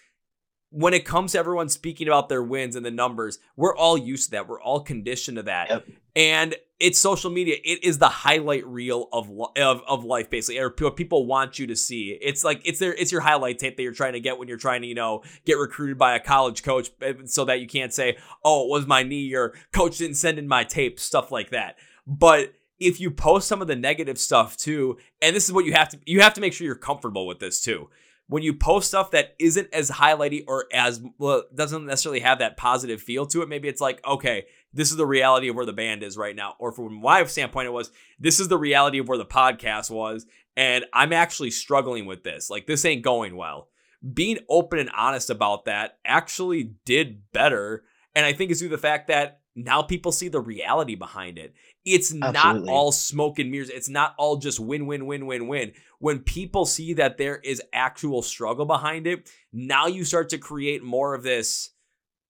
when it comes to everyone speaking about their wins and the numbers, we're all used to that. We're all conditioned to that. Yep. And it's social media. It is the highlight reel of, of of life, basically, or what people want you to see. It's like it's their it's your highlight tape that you're trying to get when you're trying to you know get recruited by a college coach, eh, so that you can't say, "Oh, it was my knee," or "Coach didn't send in my tape," stuff like that. But if you post some of the negative stuff too, and this is what you have to you have to make sure you're comfortable with this too. When you post stuff that isn't as highlighty or as well, doesn't necessarily have that positive feel to it, maybe it's like, okay, this is the reality of where the band is right now. Or from my standpoint, it was this is the reality of where the podcast was, and I'm actually struggling with this. Like this ain't going well. Being open and honest about that actually did better. And I think it's due to the fact that now people see the reality behind it. It's Absolutely. not all smoke and mirrors. It's not all just win, win, win, win, win. When people see that there is actual struggle behind it, now you start to create more of this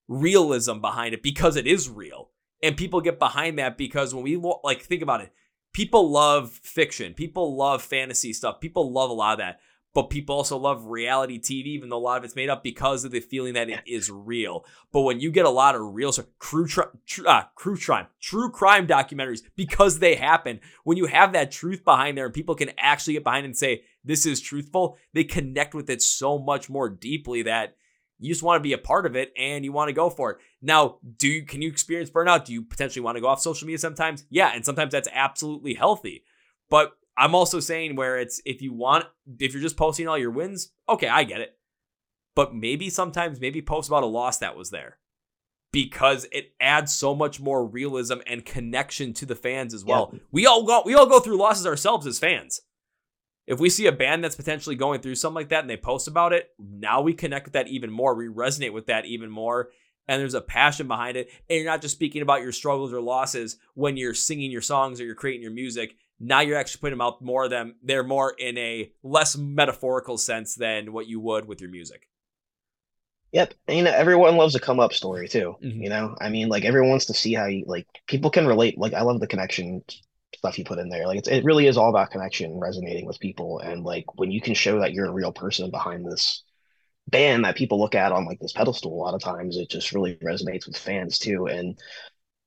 realism behind it because it is real. And people get behind that because when we like think about it, people love fiction, people love fantasy stuff, people love a lot of that but people also love reality TV, even though a lot of it's made up because of the feeling that it is real. But when you get a lot of real true, tri- tr- uh, true crime, true crime documentaries, because they happen, when you have that truth behind there and people can actually get behind and say this is truthful, they connect with it so much more deeply that you just want to be a part of it and you want to go for it. Now, do you can you experience burnout? Do you potentially want to go off social media sometimes? Yeah, and sometimes that's absolutely healthy. But I'm also saying where it's if you want if you're just posting all your wins, okay, I get it. But maybe sometimes maybe post about a loss that was there. Because it adds so much more realism and connection to the fans as well. Yeah. We all go we all go through losses ourselves as fans. If we see a band that's potentially going through something like that and they post about it, now we connect with that even more. We resonate with that even more. And there's a passion behind it. And you're not just speaking about your struggles or losses when you're singing your songs or you're creating your music. Now you're actually putting them out more of them. They're more in a less metaphorical sense than what you would with your music. Yep. And, you know, everyone loves a come up story too. Mm-hmm. You know, I mean, like everyone wants to see how you like people can relate. Like, I love the connection stuff you put in there. Like, it's, it really is all about connection, resonating with people. And like when you can show that you're a real person behind this band that people look at on like this pedestal, a lot of times it just really resonates with fans too. And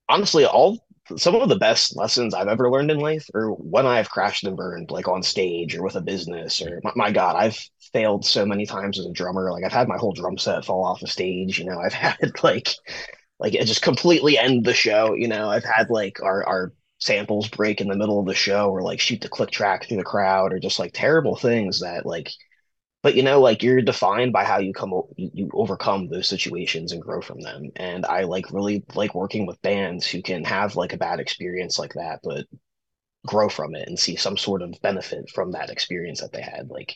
honestly, all some of the best lessons I've ever learned in life are when I've crashed and burned, like on stage or with a business. Or my, my, God, I've failed so many times as a drummer. Like I've had my whole drum set fall off a stage. You know, I've had like, like it just completely end the show. You know, I've had like our our samples break in the middle of the show, or like shoot the click track through the crowd, or just like terrible things that like but you know like you're defined by how you come you, overcome those situations and grow from them. And i like really like working with bands who can have like a bad experience like that but grow from it and see some sort of benefit from that experience that they had. Like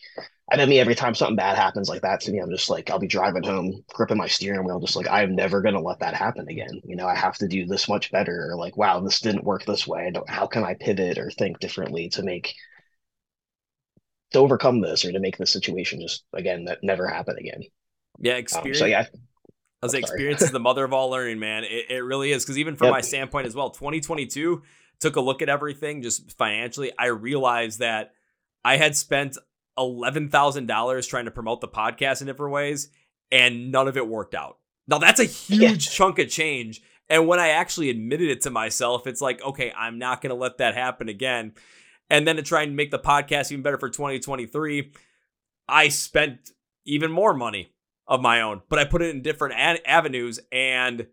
i know me every time something bad happens like that to me i'm just like i'll be driving home gripping my steering wheel just like i'm never going to let that happen again. You know i have to do this much better or like wow this didn't work this way. How can i pivot or think differently to make to overcome this or to make this situation just again that never happen again. Yeah, experience. Um, so yeah. I was oh, experience is the mother of all learning, man. It, it really is because even from yep. my standpoint as well, 2022, took a look at everything just financially, I realized that I had spent $11,000 trying to promote the podcast in different ways and none of it worked out. Now that's a huge yeah. chunk of change. And when I actually admitted it to myself, it's like, okay, I'm not going to let that happen again. And then to try and make the podcast even better for 2023, I spent even more money of my own, but I put it in different ad- avenues. And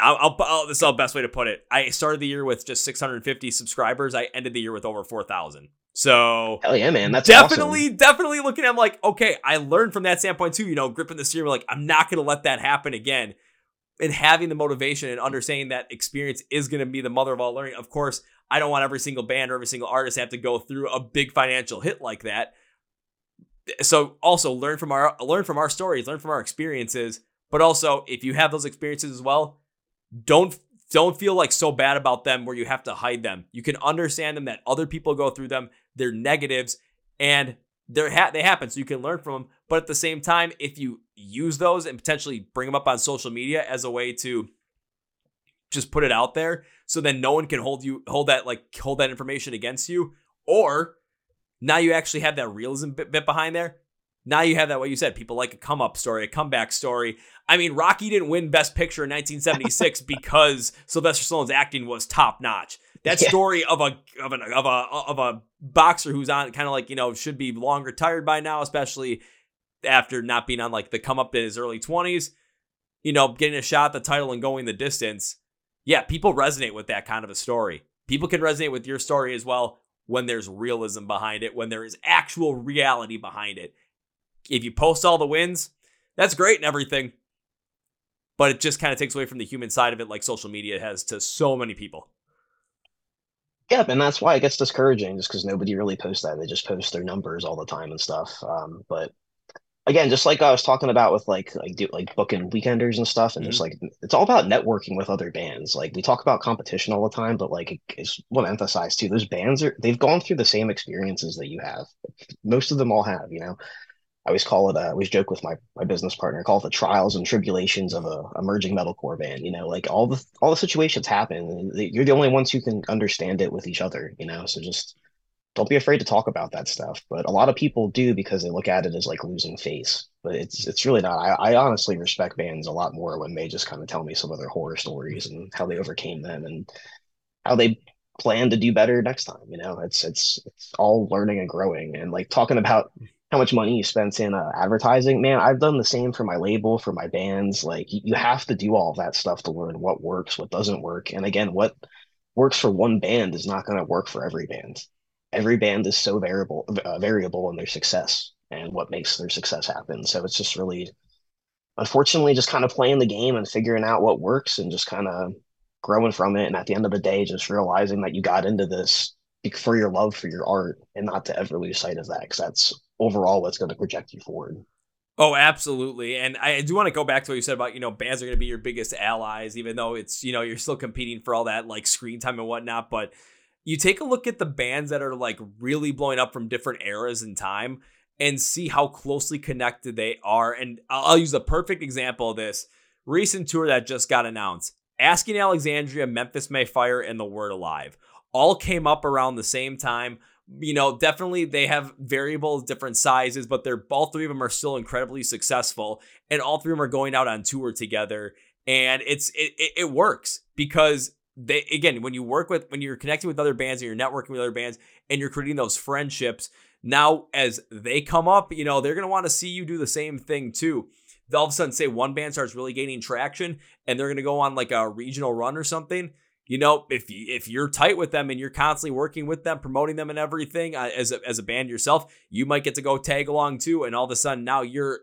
I'll, I'll, I'll, this is the best way to put it. I started the year with just 650 subscribers. I ended the year with over 4,000. So hell yeah, man, that's definitely awesome. definitely looking at. I'm like, okay, I learned from that standpoint too. You know, gripping the steering, like I'm not gonna let that happen again. And having the motivation and understanding that experience is gonna be the mother of all learning. Of course, I don't want every single band or every single artist to have to go through a big financial hit like that. So also learn from our learn from our stories, learn from our experiences. But also, if you have those experiences as well, don't don't feel like so bad about them where you have to hide them. You can understand them that other people go through them. They're negatives and they're ha- they happen so you can learn from them. But at the same time, if you use those and potentially bring them up on social media as a way to just put it out there so then no one can hold you hold that like hold that information against you or now you actually have that realism bit, bit behind there now you have that, what you said, people like a come up story, a comeback story. I mean, Rocky didn't win Best Picture in 1976 because Sylvester Stallone's acting was top notch. That yeah. story of a of an of a of a boxer who's on kind of like you know should be long retired by now, especially after not being on like the come up in his early 20s, you know, getting a shot at the title and going the distance. Yeah, people resonate with that kind of a story. People can resonate with your story as well when there's realism behind it, when there is actual reality behind it if you post all the wins, that's great and everything. But it just kind of takes away from the human side of it, like social media has to so many people. Yeah, and that's why it gets discouraging, just because nobody really posts that. They just post their numbers all the time and stuff. Um, but again, just like I was talking about with like like do, like booking weekenders and stuff, and mm-hmm. just like it's all about networking with other bands. Like we talk about competition all the time, but like I want to emphasize too, those bands are they've gone through the same experiences that you have. Most of them all have, you know. I always call it, uh, I always joke with my, my business partner, I call it the trials and tribulations of a emerging metalcore band. You know, like all the all the situations happen. You're the only ones who can understand it with each other. You know, so just don't be afraid to talk about that stuff. But a lot of people do because they look at it as like losing face. But it's it's really not. I, I honestly respect bands a lot more when they just kind of tell me some of their horror stories and how they overcame them and how they plan to do better next time. You know, it's it's it's all learning and growing. And like talking about how much money you spent in uh, advertising man i've done the same for my label for my bands like you have to do all that stuff to learn what works what doesn't work and again what works for one band is not going to work for every band every band is so variable uh, variable in their success and what makes their success happen so it's just really unfortunately just kind of playing the game and figuring out what works and just kind of growing from it and at the end of the day just realizing that you got into this for your love for your art and not to ever lose sight of that because that's overall what's going to project you forward. Oh, absolutely. And I do want to go back to what you said about, you know, bands are going to be your biggest allies, even though it's, you know, you're still competing for all that like screen time and whatnot. But you take a look at the bands that are like really blowing up from different eras in time and see how closely connected they are. And I'll use a perfect example of this recent tour that just got announced Asking Alexandria, Memphis May Fire, and The Word Alive all came up around the same time you know, definitely they have variable different sizes, but they're all three of them are still incredibly successful, and all three of them are going out on tour together, and it's it it, it works because they again when you work with when you're connecting with other bands and you're networking with other bands and you're creating those friendships. Now, as they come up, you know they're gonna want to see you do the same thing too. All of a sudden say one band starts really gaining traction and they're gonna go on like a regional run or something you know, if if you're tight with them and you're constantly working with them, promoting them and everything uh, as a, as a band yourself, you might get to go tag along too. And all of a sudden now you're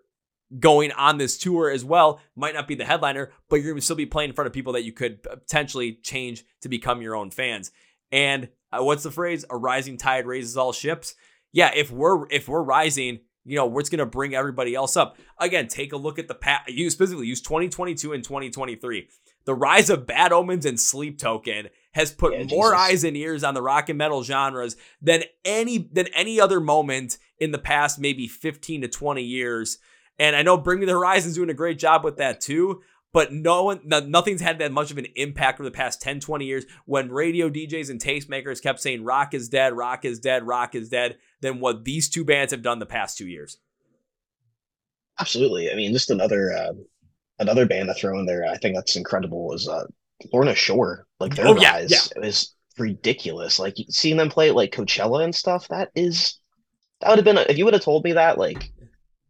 going on this tour as well. Might not be the headliner, but you're going to still be playing in front of people that you could potentially change to become your own fans. And uh, what's the phrase? A rising tide raises all ships. Yeah, if we're if we're rising, you know, what's going to bring everybody else up. Again, take a look at the past. Use specifically use 2022 and 2023 the rise of Bad Omens and Sleep Token has put yeah, more Jesus. eyes and ears on the rock and metal genres than any than any other moment in the past maybe 15 to 20 years. And I know Bring Me the Horizon's doing a great job with that too. but no one, no, nothing's had that much of an impact over the past 10, 20 years when radio DJs and tastemakers kept saying rock is dead, rock is dead, rock is dead, than what these two bands have done the past two years. Absolutely. I mean, just another uh, another band to throw in there. I think that's incredible. Was uh, Lorna Shore? Like their Oh, rise yeah, yeah. is ridiculous. Like seeing them play at like Coachella and stuff. That is that would have been if you would have told me that like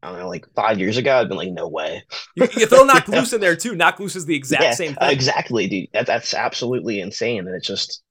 I don't know like five years ago. I'd been like, no way. You, you throw Knocked Loose in there too. Knocked Loose is the exact yeah, same thing. exactly, dude. That, that's absolutely insane. And it's just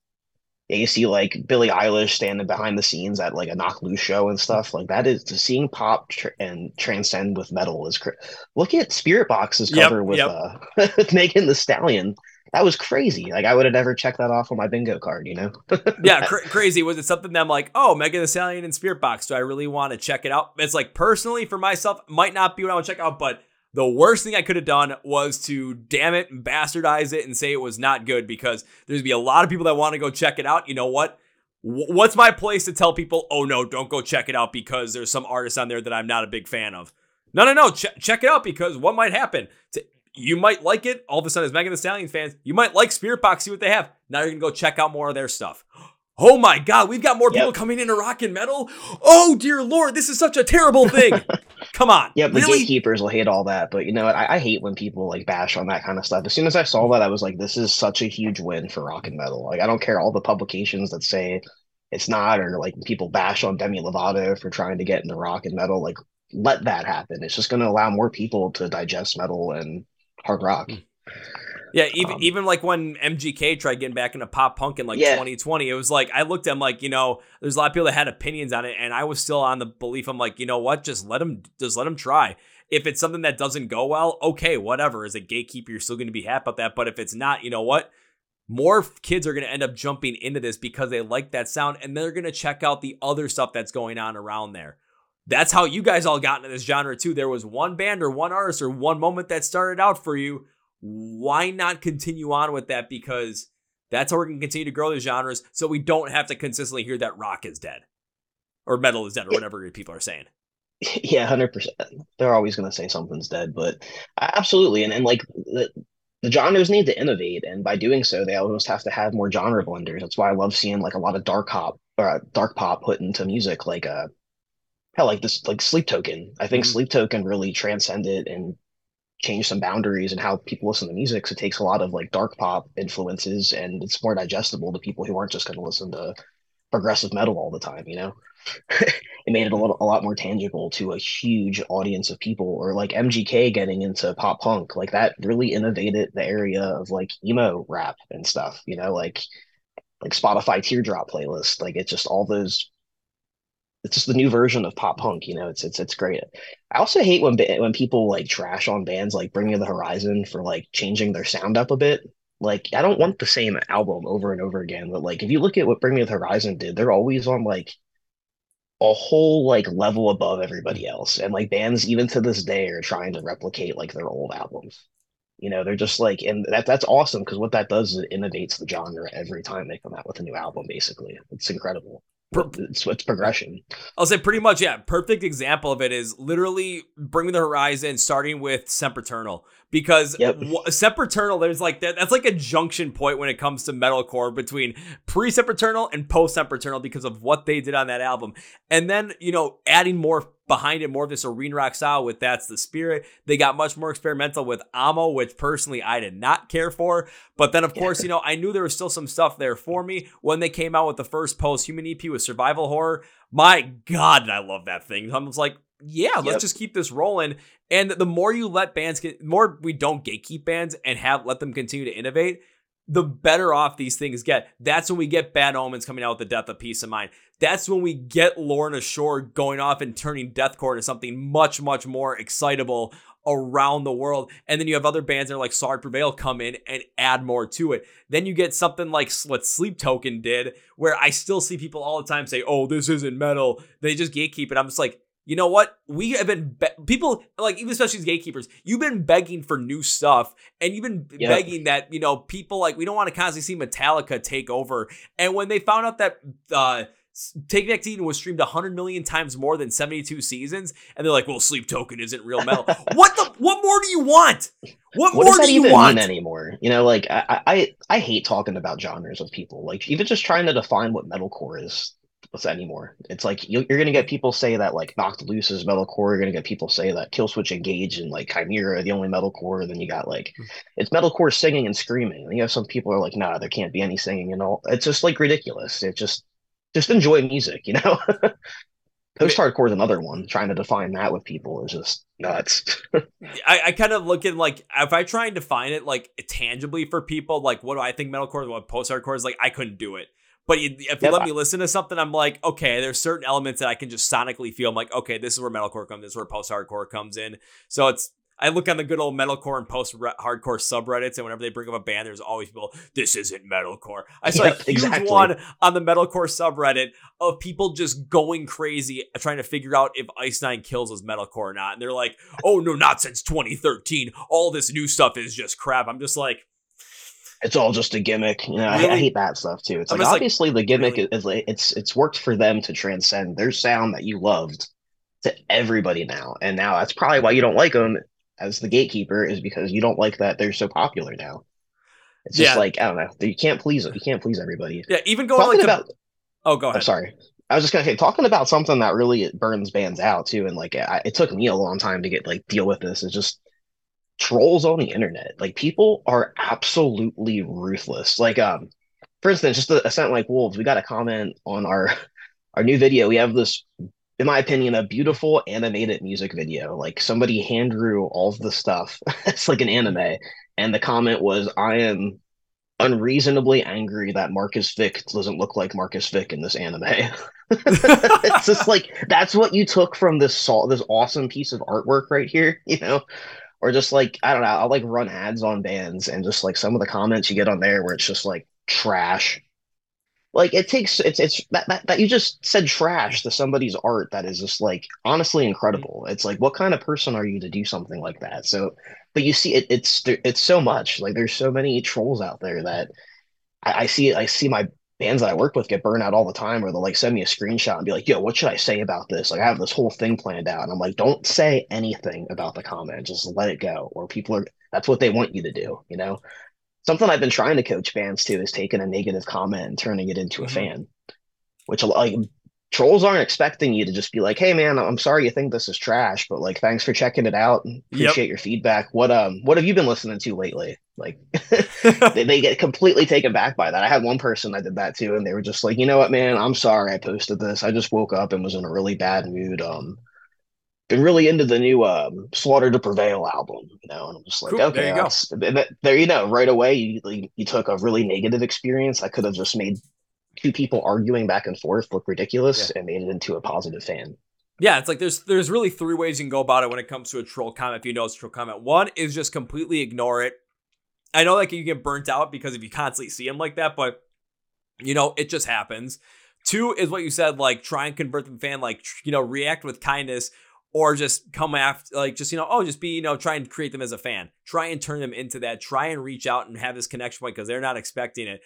yeah, you see like Billie Eilish standing behind the scenes at like a Knocked Loose show and stuff. Like that is seeing pop tr- and transcend with metal is cra- look at Spiritbox's Yep, cover with yep. uh with Megan Thee Stallion. That was crazy. Like I would have never checked that off on my bingo card, you know? yeah, cra- crazy. Was it something that I'm like, oh, Megan Thee Stallion and Spiritbox? Do I really want to check it out? It's like personally for myself, might not be what I would check out, but the worst thing I could have done was to damn it and bastardize it and say it was not good because there's be a lot of people that want to go check it out. You know what? Wh- What's my place to tell people, oh no, don't go check it out because there's some artist on there that I'm not a big fan of? No, no, no. Ch- check it out because what might happen? T- You might like it. All of a sudden, as Megan Thee Stallion fans, you might like Spiritbox, see what they have. Now you're gonna go check out more of their stuff. Oh my God, we've got more people Yep. coming into rock and metal. Oh dear Lord, this is such a terrible thing. Come on, Yeah, the really? gatekeepers will hate all that, but you know what? I, I hate when people like bash on that kind of stuff. As soon as I saw that, I was like, this is such a huge win for rock and metal. Like, I don't care all the publications that say it's not, or like people bash on Demi Lovato for trying to get into rock and metal. Like, let that happen. It's just going to allow more people to digest metal and hard rock. Yeah, even Um, even like when MGK tried getting back into pop punk in like Yeah. 2020, it was like I looked at him like you know, there's a lot of people that had opinions on it, and I was still on the belief I'm like, you know what, just let him, just let him try. If it's something that doesn't go well, okay, whatever. As a gatekeeper, you're still going to be happy about that. But if it's not, you know what? More kids are going to end up jumping into this because they like that sound, and they're going to check out the other stuff that's going on around there. That's how you guys all got into this genre too. There was one band or one artist or one moment that started out for you why not continue on with that? Because that's how we're going to continue to grow the genres so we don't have to consistently hear that rock is dead or metal is dead or whatever people are saying. Yeah, hundred percent. They're always going to say something's dead, but absolutely, and and like the the genres need to innovate, and by doing so, they almost have to have more genre blenders. That's why I love seeing like a lot of dark pop or uh, dark pop put into music, like uh, hell, like this, like Sleep Token. I think Mhm. Sleep Token really transcended and changed some boundaries and how people listen to music. So it takes a lot of like dark pop influences, and it's more digestible to people who aren't just going to listen to progressive metal all the time. You know. it made it a little a lot more tangible to a huge audience of people or like MGK getting into pop punk like that really innovated the area of like emo rap and stuff you know like like Spotify teardrop playlist like it's just all those it's just the new version of pop punk you know it's it's it's great I also hate when when people like trash on bands like Bring Me the Horizon for like changing their sound up a bit like I don't want the same album over and over again but like if you look at what Bring Me the Horizon did they're always on like a whole like level above everybody else. And like bands even to this day are trying to replicate like their old albums. You know, they're just like and that that's awesome because what that does is it innovates the genre every time they come out with a new album, basically. It's incredible. Per- It's it's progression. I'll say pretty much, yeah. Perfect example of it is literally Bring Me the Horizon, starting with Sempiternal. Because Yep. w- Sempiternal, there's like that, that's like a junction point when it comes to metalcore between pre Sempiternal and post Sempiternal because of what they did on that album. And then, you know, adding more behind it, more of this arena rock style with That's the Spirit. They got much more experimental with Amo, which personally I did not care for. But then, of Yeah. course, you know, I knew there was still some stuff there for me when they came out with the first post human EP with Survival Horror. My God, I love that thing. I was like, yeah, let's just keep this rolling. And the more you let bands get, more we don't gatekeep bands and have let them continue to innovate, the better off these things get. That's when we get Bad Omens coming out with the Death of Peace of Mind. That's when we get Lorna Shore going off and turning deathcore into something much, much more excitable around the world. And then you have other bands that are like Sorry Prevail come in and add more to it. Then you get something like what Sleep Token did, where I still see people all the time say, oh, this isn't metal. They just gatekeep it. I'm just like, you know what? We have been be- people like even especially as gatekeepers. You've been begging for new stuff, and you've been Yeah. begging that you know people like we don't want to constantly see Metallica take over. And when they found out that uh, Take Back Eden was streamed 100 million times more than 72 seasons, and they're like, "Well, Sleep Token isn't real metal." what the? What more do you want? What, what more do you want anymore? You know, like I, I I hate talking about genres with people. Like even just trying to define what metalcore is anymore. It's like you, are gonna get people say that like Knocked Loose is metalcore. You're gonna get people say that Killswitch Engage and like Chimaira are the only metalcore. Then you got like Hmm. it's metalcore singing and screaming. And you have some people are like, nah, there can't be any singing and all. It's just like ridiculous. It just just enjoy music, you know. Post hardcore is another one. Trying to define that with people is just nuts. I, I kind of look at like if I try and define it like tangibly for people, like what do I think metalcore is, what post hardcore is, like I couldn't do it. But you, if you Yep. let me listen to something, I'm like, okay, there's certain elements that I can just sonically feel. I'm like, okay, this is where metalcore comes. This is where post hardcore comes in. So it's I look on the good old metalcore and post hardcore subreddits, and whenever they bring up a band, there's always people, this isn't metalcore. I saw Yep, a huge exactly. one on the metalcore subreddit of people just going crazy uh, trying to figure out if Ice Nine Kills is metalcore or not. And they're like, oh no, not since 2013. All this new stuff is just crap. I'm just like, it's all just a gimmick. You know, I, I hate that stuff too. It's I'm like just like, obviously the gimmick really? is, is like it's it's worked for them to transcend their sound that you loved to everybody now, and now that's probably why you don't like them as the gatekeeper is because you don't like that they're so popular now. It's just Yeah. like I don't know. You can't please you can't please everybody. yeah, even going Talking like, about the, oh, go I'm ahead. sorry. I was just gonna say, talking about something that really burns bands out too, and like I, it took me a long time to get like deal with this. Is just trolls on the internet. Like people are absolutely ruthless. Like um, for instance, just a, a scent like wolves. We got a comment on our our new video. We have this, in my opinion, a beautiful animated music video. Like somebody hand drew all the stuff. it's like an anime, and the comment was, "I am." Unreasonably angry that Marcus Vick doesn't look like Marcus Vick in this anime. it's just like that's what you took from this sol- this awesome piece of artwork right here, you know? Or just like I don't know, I'll like run ads on bands and just like some of the comments you get on there where it's just like trash. Like it takes it's it's that, that that you just said trash to somebody's art that is just like honestly incredible. It's like what kind of person are you to do something like that? So but you see it it's it's so much. Like there's so many trolls out there that I, I see I see my bands that I work with get burned out all the time where they'll like send me a screenshot and be like, yo, what should I say about this? Like I have this whole thing planned out. And I'm like, don't say anything about the comment. Just let it go. Or people are that's what they want you to do, you know? Something I've been trying to coach fans to is taking a negative comment and turning it into a Mhm. fan. Which like trolls aren't expecting you to just be like, hey man, I'm sorry you think this is trash, but like thanks for checking it out. Appreciate your feedback. What um what have you been listening to lately? Like they, they get completely taken back by that. I had one person I did that too, and they were just like, you know what, man, I'm sorry I posted this. I just woke up and was in a really bad mood. Um, been really into the new um Slaughter to Prevail album, you know, and I'm just like, Cool, there you that- there you know, right away you you took a really negative experience that could have just made two people arguing back and forth look ridiculous and made it into a positive fan. Yeah, it's like there's there's really three ways you can go about it when it comes to a troll comment. If you know it's a troll comment, one is just completely ignore it. I know like you get burnt out because if you constantly see them like that, but you know it just happens. Two is what you said, like try and convert them fan, like you know react with kindness, or just come after, like just you know oh just be you know try and create them as a fan. Try and turn them into that. Try and reach out and have this connection point because they're not expecting it.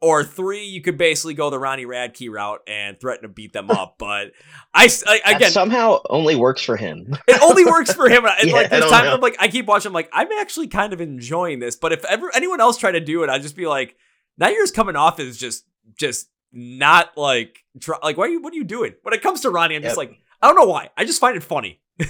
Or three, you could basically go the Ronnie Radke route and threaten to beat them up. But i, That again, somehow only works for him. it only works for him. And Yeah, like I there's time. I'm like I keep watching. I'm like I'm actually kind of enjoying this. But if ever anyone else tried to do it, I'd just be like, now yours coming off is just just not like try, like why are you what are you doing? When it comes to Ronnie, I'm just like I don't know why. I just find it funny.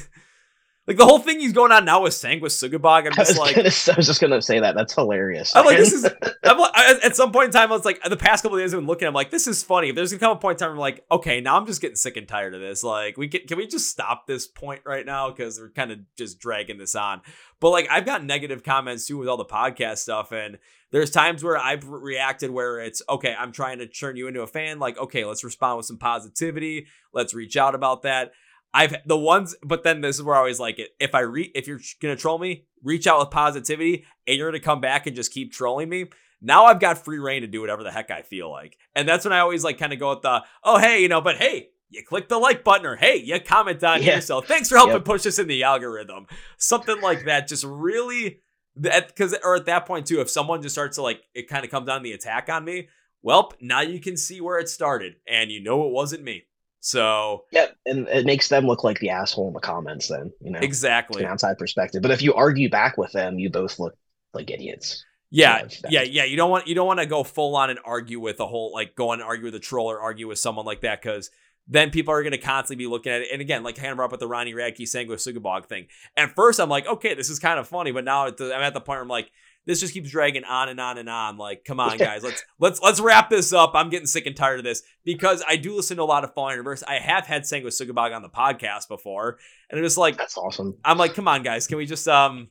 like the whole thing he's going on now with Sanguisugabogg. I'm I just like gonna, I was just gonna say that. That's hilarious. I'm like, this is. I'm like, at some point in time, I was like, the past couple of days, I've been looking. I'm like, this is funny. If there's gonna come a point in time, I'm like, okay, now I'm just getting sick and tired of this. Like, we can, can we just stop this point right now because we're kind of just dragging this on. But like, I've got negative comments too with all the podcast stuff, and there's times where I've re- reacted where it's okay. I'm trying to turn you into a fan. Like, okay, let's respond with some positivity. Let's reach out about that. I've the ones, but then this is where I always like it. If I re, if you're gonna troll me, reach out with positivity, and you're gonna come back and just keep trolling me. Now I've got free reign to do whatever the heck I feel like, and that's when I always like kind of go with the, oh hey, you know, but hey, you click the like button or hey, you comment on Yeah. here, so thanks for helping Yep. push us in the algorithm. Something like that, just really that because or at that point too, if someone just starts to like, it kind of comes on the attack on me. well, now you can see where it started, and you know it wasn't me. So yeah, and it makes them look like the asshole in the comments. Then you know exactly an outside perspective. But if you argue back with them, you both look like idiots. Yeah, yeah, yeah. You don't want you don't want to go full on and argue with a whole like go on and argue with a troll or argue with someone like that because then people are going to constantly be looking at it. And again, like Hannah brought up with the Ronnie Radke Sanguisugabogg thing. At first, I'm like, okay, this is kind of funny, but now I'm at the point where I'm like, this just keeps dragging on and on and on. Like, come on, guys, let's let's let's wrap this up. I'm getting sick and tired of this because I do listen to a lot of Falling in Reverse. I have had Sanguisugabogg on the podcast before, and it was like that's awesome. I'm like, come on, guys, can we just um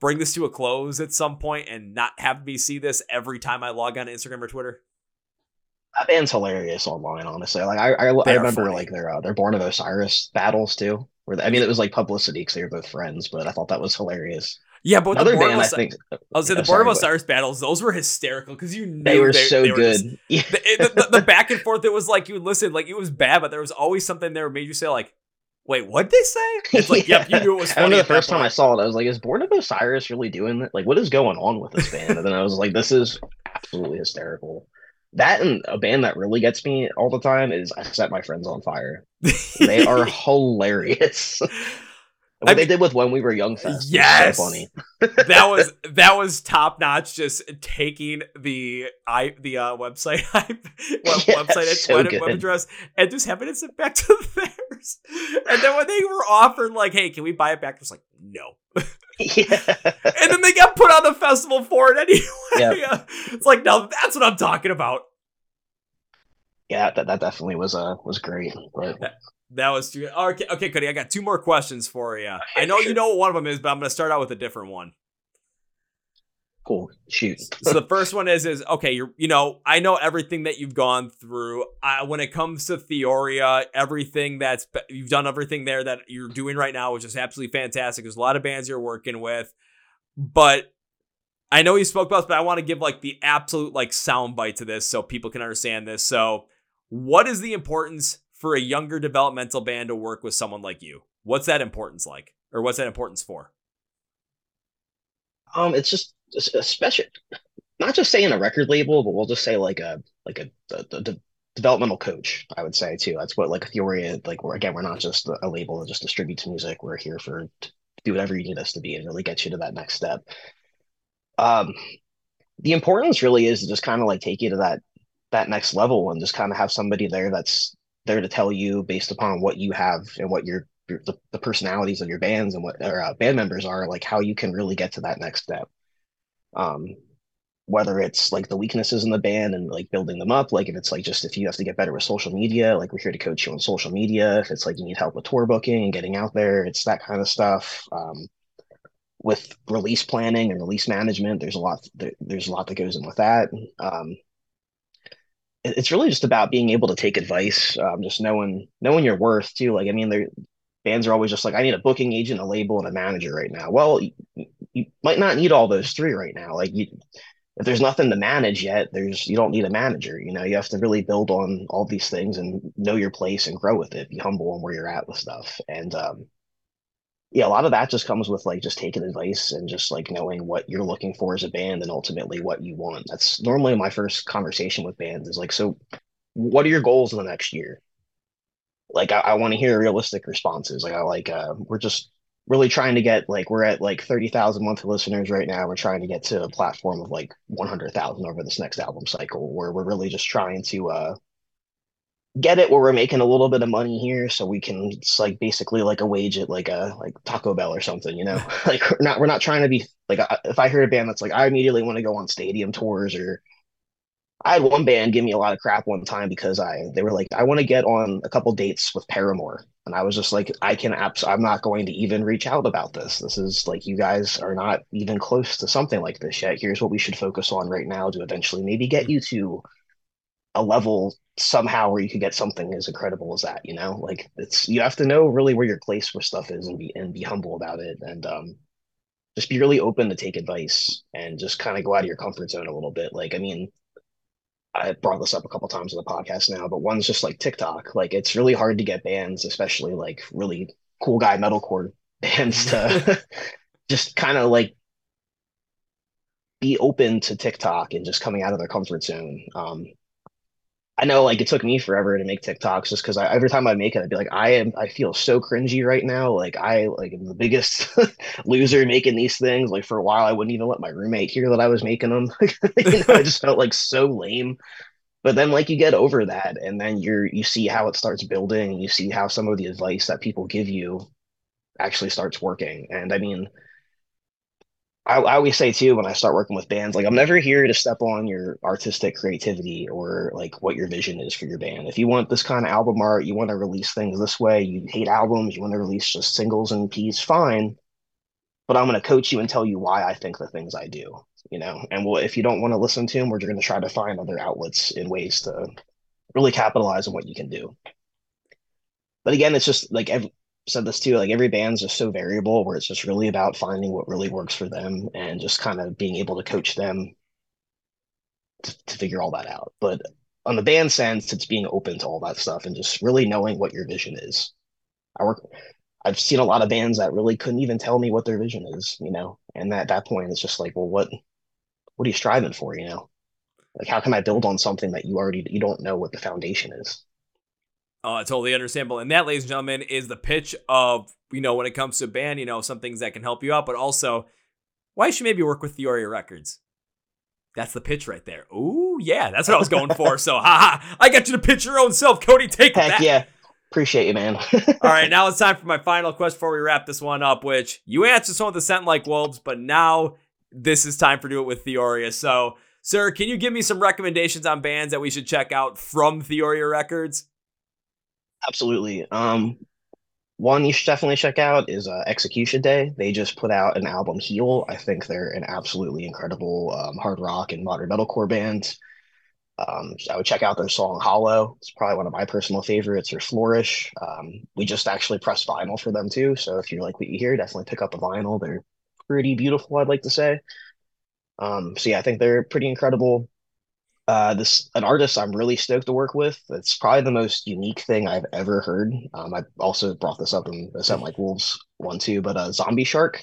bring this to a close at some point and not have me see this every time I log on to Instagram or Twitter? That band's hilarious online, honestly. Like I, I, I remember funny. like their uh, their Born of Osiris battles too. Where they, I mean, it was like publicity because they were both friends, but I thought that was hilarious. Yeah, but Another the Born band, I think. I was saying the Born of Osiris battles; those were hysterical because you knew they were they, so they were good. Just, yeah. the, the, the, back and forth, it was like you listen, like it was bad, but there was always something there that made you say like, wait, what'd they say? It's like, yeah. yep, you knew it was funny. I remember the first time I saw it, I was like, is Born of Osiris really doing that? Like, what is going on with this band? and then I was like, this is absolutely hysterical. That and a band that really gets me all the time is I Set My Friends on Fire. they are hilarious. What I they did with when we were young fest yes so funny. That was that was top notch just taking the i the uh, website web, yeah, website so web, web, address and just having it sent back to theirs. And then when they were offered like hey can we buy it back? It was like no. Yeah. and then they got put on the festival for it anyway. Yep. it's like no that's what i'm talking about. Yeah that, that definitely was uh was great but that was too okay. Okay, Cody, I got two more questions for you. I know you know what one of them is, but I'm going to start out with a different one. Cool. Shoot. so the first one is is okay. You're you know I know everything that you've gone through. I, when it comes to Theoria, everything that's you've done everything there that you're doing right now, which is absolutely fantastic. There's a lot of bands you're working with, but I know you spoke about, this, but I want to give like the absolute like sound bite to this so people can understand this. So, what is the importance for a younger developmental band to work with someone like you? What's that importance like, or what's that importance for? Um, it's just especially not just saying a record label, but we'll just say like a like a, a developmental coach. I would say too. That's what like Theoria like. We're again, we're not just a label that just distributes music. We're here for do whatever you need us to be and really get you to that next step. Um, the importance really is to just kind of like take you to that that next level and just kind of have somebody there that's there to tell you based upon what you have and what your, the, the, personalities of your bands and what or uh, band members are like how you can really get to that next step. Um whether it's like the weaknesses in the band and like building them up like if it's like just if you have to get better with social media like we're here to coach you on social media. If it's like you need help with tour booking and getting out there it's that kind of stuff. Um with release planning and release management there's a lot there, there's a lot that goes in with that. Um it's really just about being able to take advice, um, just knowing knowing your worth too. Like I mean, the bands are always just like, I need a booking agent, a label, and a manager right now. Well, you, you might not need all those three right now. Like you, if there's nothing to manage yet, there's you don't need a manager. You know, you have to really build on all these things and know your place and grow with it. Be humble on where you're at with stuff. And um, yeah, a lot of that just comes with like just taking advice and just like knowing what you're looking for as a band and ultimately what you want. That's normally my first conversation with bands is like, so what are your goals in the next year? Like I, I want to hear realistic responses. Like I like uh we're just really trying to get like we're at like 30,000 monthly listeners right now. We're trying to get to a platform of like 100,000 over this next album cycle where we're really just trying to uh get it where we're making a little bit of money here so we can it's like basically like a wage at like a like taco bell or something you know? Like we're not we're not trying to be like if i hear a band that's like i immediately want to go on stadium tours or i had one band give me a lot of crap one time because i they were like i want to get on a couple dates with paramore and i was just like i can abs- i'm not going to even reach out about this. This is like you guys are not even close to something like this yet. Here's what we should focus on right now to eventually maybe get mm-hmm. you to a level somehow where you could get something as incredible as that you know? Like it's you have to know really where your place for stuff is and be and be humble about it and um just be really open to take advice and just kind of go out of your comfort zone a little bit. Like i mean i brought this up a couple times on the podcast now but one's just like tiktok. Like it's really hard to get bands especially like really cool guy metalcore bands to just kind of like be open to tiktok and just coming out of their comfort zone. Um I know like it took me forever to make TikToks just because every time I make it, I'd be like, I am, I feel so cringy right now. Like I like am the biggest loser making these things. Like for a while, I wouldn't even let my roommate hear that I was making them. you know, I just felt like so lame. But then like you get over that, and then you're you see how it starts building. and You see how some of the advice that people give you actually starts working. And I mean, I, I, always say too when I start working with bands, like I'm never here to step on your artistic creativity or like what your vision is for your band. If you want this kind of album art, you want to release things this way, you hate albums, you want to release just singles and EPs, fine. But I'm going to coach you and tell you why I think the things I do, you know. And well, if you don't want to listen to them, we're going to try to find other outlets and ways to really capitalize on what you can do. But again, it's just like every, said this too like every band's just so variable where it's just really about finding what really works for them and just kind of being able to coach them to, to figure all that out. But on the band sense it's being open to all that stuff and just really knowing what your vision is. I work i've seen a lot of bands that really couldn't even tell me what their vision is you know and at that point it's just like well what what are you striving for you know? Like how can i build on something that you already you don't know what the foundation is Oh, totally understandable. And that, ladies and gentlemen, is the pitch of, you know, when it comes to band, you know, some things that can help you out, but also why you should maybe work with Theoria Records. That's the pitch right there. Ooh, yeah, that's what I was going for. So, haha, I got you to pitch your own self. Cody, take Heck that. yeah. Appreciate you, man. All right, now it's time for my final question before we wrap this one up, which you answered some of the Scent Like Wolves, but now this is time for Do It with Theoria. So, sir, can you give me some recommendations on bands that we should check out from Theoria Records? Absolutely. Um, one you should definitely check out is uh, Execution Day. They just put out an album, Heal. I think they're an absolutely incredible um, hard rock and modern metalcore band. Um, I would check out their song Hollow. It's probably one of my personal favorites, or Flourish. Um, we just actually pressed vinyl for them too. So if you like what you hear, definitely pick up a vinyl. They're pretty beautiful, I'd like to say. Um, so yeah, I think they're pretty incredible uh, this an artist I'm really stoked to work with. It's probably the most unique thing I've ever heard. Um, I also brought this up in the Scent Like Wolves one too, but uh, Zombie Shark.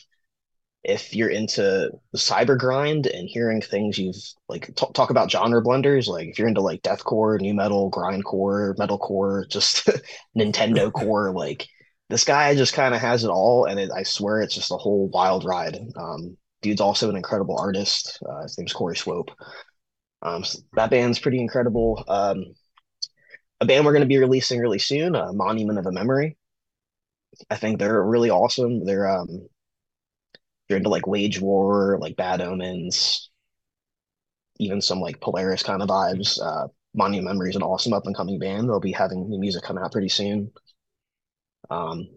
If you're into the cyber grind and hearing things you've like t- talk about genre blenders, like if you're into like deathcore, nu metal, grindcore, metalcore, just Nintendo core, like this guy just kind of has it all, and it, I swear it's just a whole wild ride. Um, dude's also an incredible artist. Uh, his name's Corey Swope. Um, so that band's pretty incredible. Um, a band we're going to be releasing really soon, uh, Monument of a Memory. I think they're really awesome. They're um, they're into like Wage War, like Bad Omens, even some like Polaris kind of vibes. Uh, Monument of Memory is an awesome up and coming band. They'll be having new music come out pretty soon. Um,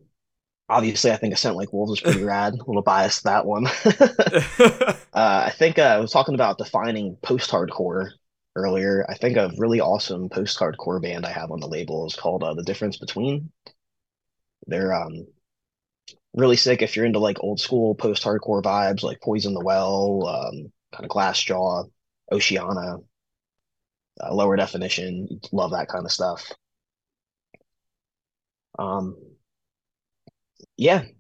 obviously I think Scent Like Wolves is pretty rad. A little biased that one. uh, I think uh, I was talking about defining post-hardcore earlier. I think a really awesome post-hardcore band I have on the label is called uh, The Difference Between. They're um really sick if you're into like old school post-hardcore vibes like Poison the Well, um, kind of Glassjaw, Oceana, uh, lower definition. Love that kind of stuff. Um, yeah.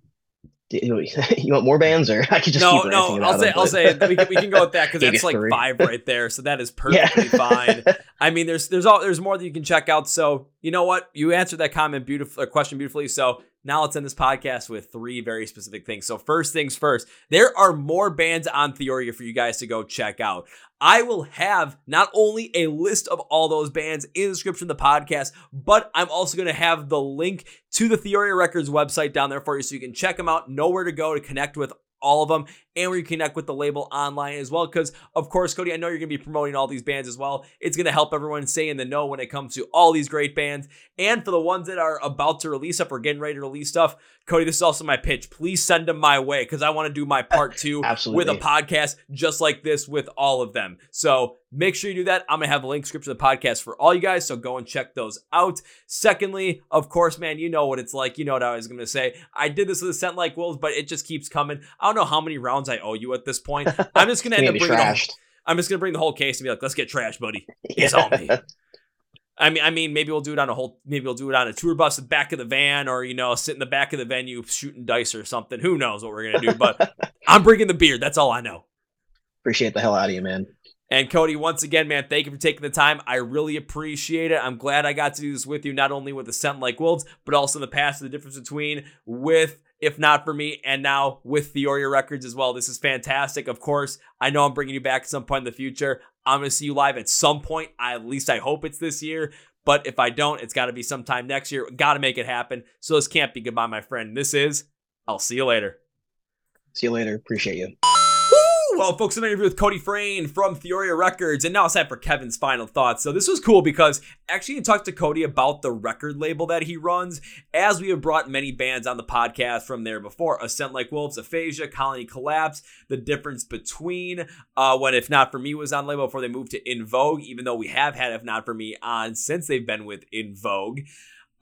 You, want more bands, or I could just no, no. I'll say, them, I'll say, we can, we can go with that because that's like three. five right there. So that is perfectly fine. I mean, there's there's all there's more that you can check out. So you know what? You answered that comment beautiful, uh, question beautifully. So now let's end this podcast with three very specific things. So first things first, there are more bands on Theoria for you guys to go check out. I will have not only a list of all those bands in the description of the podcast, but I'm also going to have the link to the Theoria Records website down there for you so you can check them out, know where to go to connect with all of them and where you connect with the label online as well. Because, of course, Cody, I know you're going to be promoting all these bands as well. It's going to help everyone stay in the know when it comes to all these great bands. And for the ones that are about to release stuff or getting ready to release stuff, Cody, this is also my pitch. Please send them my way because I want to do my part two with a podcast just like this with all of them. So make sure you do that. I'm going to have a link description of the podcast for all you guys. So go and check those out. Secondly, of course, man, you know what it's like. You know what I was going to say. I did this with a scent like wolves, but it just keeps coming. I don't know how many rounds I owe you at this point. I'm just gonna end up bringing. The, I'm just gonna bring the whole case and be like, let's get trash, buddy. It's yeah. on me. I mean, I mean, maybe we'll do it on a whole. Maybe we'll do it on a tour bus, the back of the van, or you know, sit in the back of the venue shooting dice or something. Who knows what we're gonna do? But I'm bringing the beard. That's all I know. Appreciate the hell out of you, man. And Cody, once again, man, thank you for taking the time. I really appreciate it. I'm glad I got to do this with you, not only with the Scent Like Wolves, but also in the past, the difference between with if not for me, and now with Theoria Records as well. This is fantastic. Of course, I know I'm bringing you back at some point in the future. I'm going to see you live at some point. I, at least I hope it's this year. But if I don't, it's got to be sometime next year. Got to make it happen. So this can't be goodbye, my friend. This is, I'll see you later. See you later. Appreciate you. Well, folks, an interview with Cody Frain from Theoria Records, and now it's time for Kevin's final thoughts. So this was cool because actually he talked to Cody about the record label that he runs, as we have brought many bands on the podcast from there before. A Scent Like Wolves, Aphasia, Colony Collapse, the difference between uh, when If Not For Me was on label before they moved to In Vogue, even though we have had If Not For Me on since they've been with In Vogue.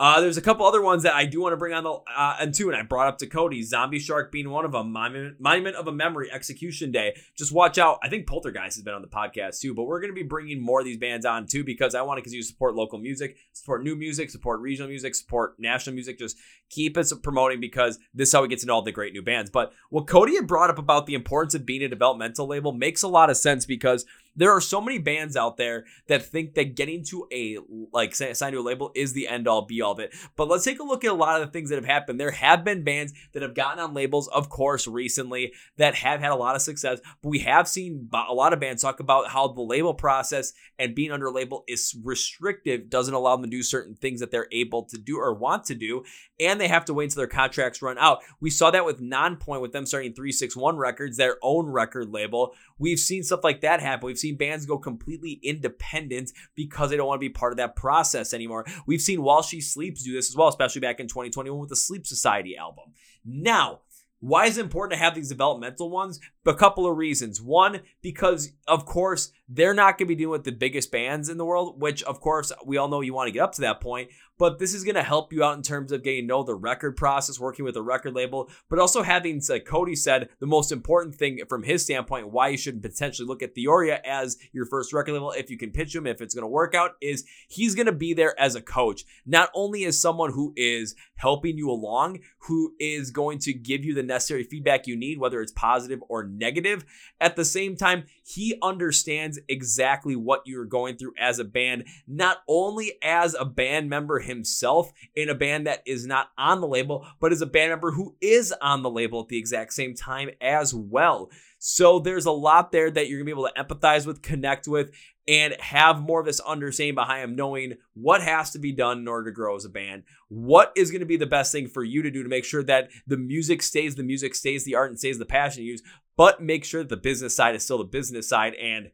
Uh, there's a couple other ones that I do want to bring on the uh, and two, and I brought up to Cody. Zombie Shark being one of them. Monument, Monument of a Memory, Execution Day. Just watch out. I think Poltergeist has been on the podcast too, but we're going to be bringing more of these bands on too because I want to continue to support local music, support new music, support regional music, support national music. Just keep us promoting because this is how we get to know all the great new bands. But what Cody had brought up about the importance of being a developmental label makes a lot of sense because there are so many bands out there that think that getting to a like signed to a label is the end all be all of it. But let's take a look at a lot of the things that have happened. There have been bands that have gotten on labels, of course, recently that have had a lot of success. But we have seen a lot of bands talk about how the label process and being under a label is restrictive, doesn't allow them to do certain things that they're able to do or want to do, and they have to wait until their contracts run out. We saw that with Nonpoint with them starting 361 Records, their own record label. We've seen stuff like that happen. We've seen bands go completely independent because they don't want to be part of that process anymore. We've seen While She Sleeps do this as well, especially back in 2021 with the Sleeps Society album. Now, why is it important to have these developmental ones? A couple of reasons. One, because of course they're not going to be dealing with the biggest bands in the world, which of course we all know you want to get up to that point. But this is going to help you out in terms of getting to know the record process, working with a record label, but also having, like Cody said, the most important thing from his standpoint, why you should potentially look at Theoria as your first record label, if you can pitch him, if it's going to work out, is he's going to be there as a coach, not only as someone who is helping you along, who is going to give you the necessary feedback you need, whether it's positive or negative. At the same time, he understands exactly what you're going through as a band, not only as a band member himself in a band that is not on the label, but as a band member who is on the label at the exact same time as well. So there's a lot there that you're gonna be able to empathize with, connect with, and have more of this understanding behind him, knowing what has to be done in order to grow as a band. What is going to be the best thing for you to do to make sure that the music stays the music, stays the art, and stays the passion you use, but make sure that the business side is still the business side and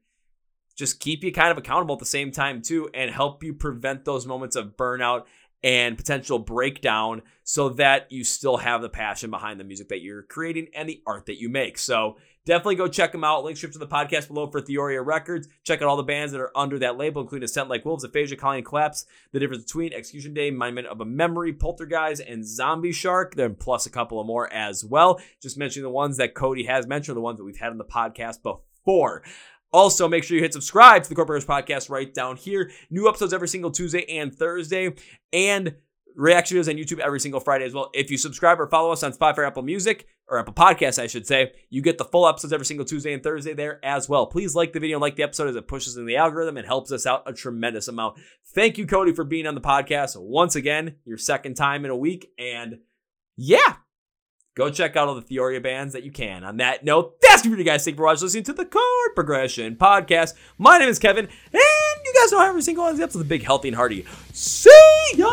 just keep you kind of accountable at the same time too and help you prevent those moments of burnout and potential breakdown so that you still have the passion behind the music that you're creating and the art that you make. So definitely go check them out. Link to the podcast below for Theoria Records. Check out all the bands that are under that label, including A Scent Like Wolves, Aphasia, Colony Collapse, The Difference Between, Execution Day, Monument of a Memory, Poltergeist, and Zombie Shark. Then plus a couple of more as well. Just mentioning the ones that Cody has mentioned, the ones that we've had on the podcast before. Also, make sure you hit subscribe to the Corporate Podcast right down here. New episodes every single Tuesday and Thursday, and reaction videos on YouTube every single Friday as well. If you subscribe or follow us on Spotify, Apple Music, or Apple Podcasts, I should say, you get the full episodes every single Tuesday and Thursday there as well. Please like the video and like the episode as it pushes in the algorithm and helps us out a tremendous amount. Thank you, Cody, for being on the podcast once again, your second time in a week. And yeah, go check out all the Theoria bands that you can. On that note, that's it for you guys. Thank you for watching, listening to the Chord Progression Podcast. My name is Kevin, and you guys know every single one of the episodes, the big, healthy, and hearty. See ya!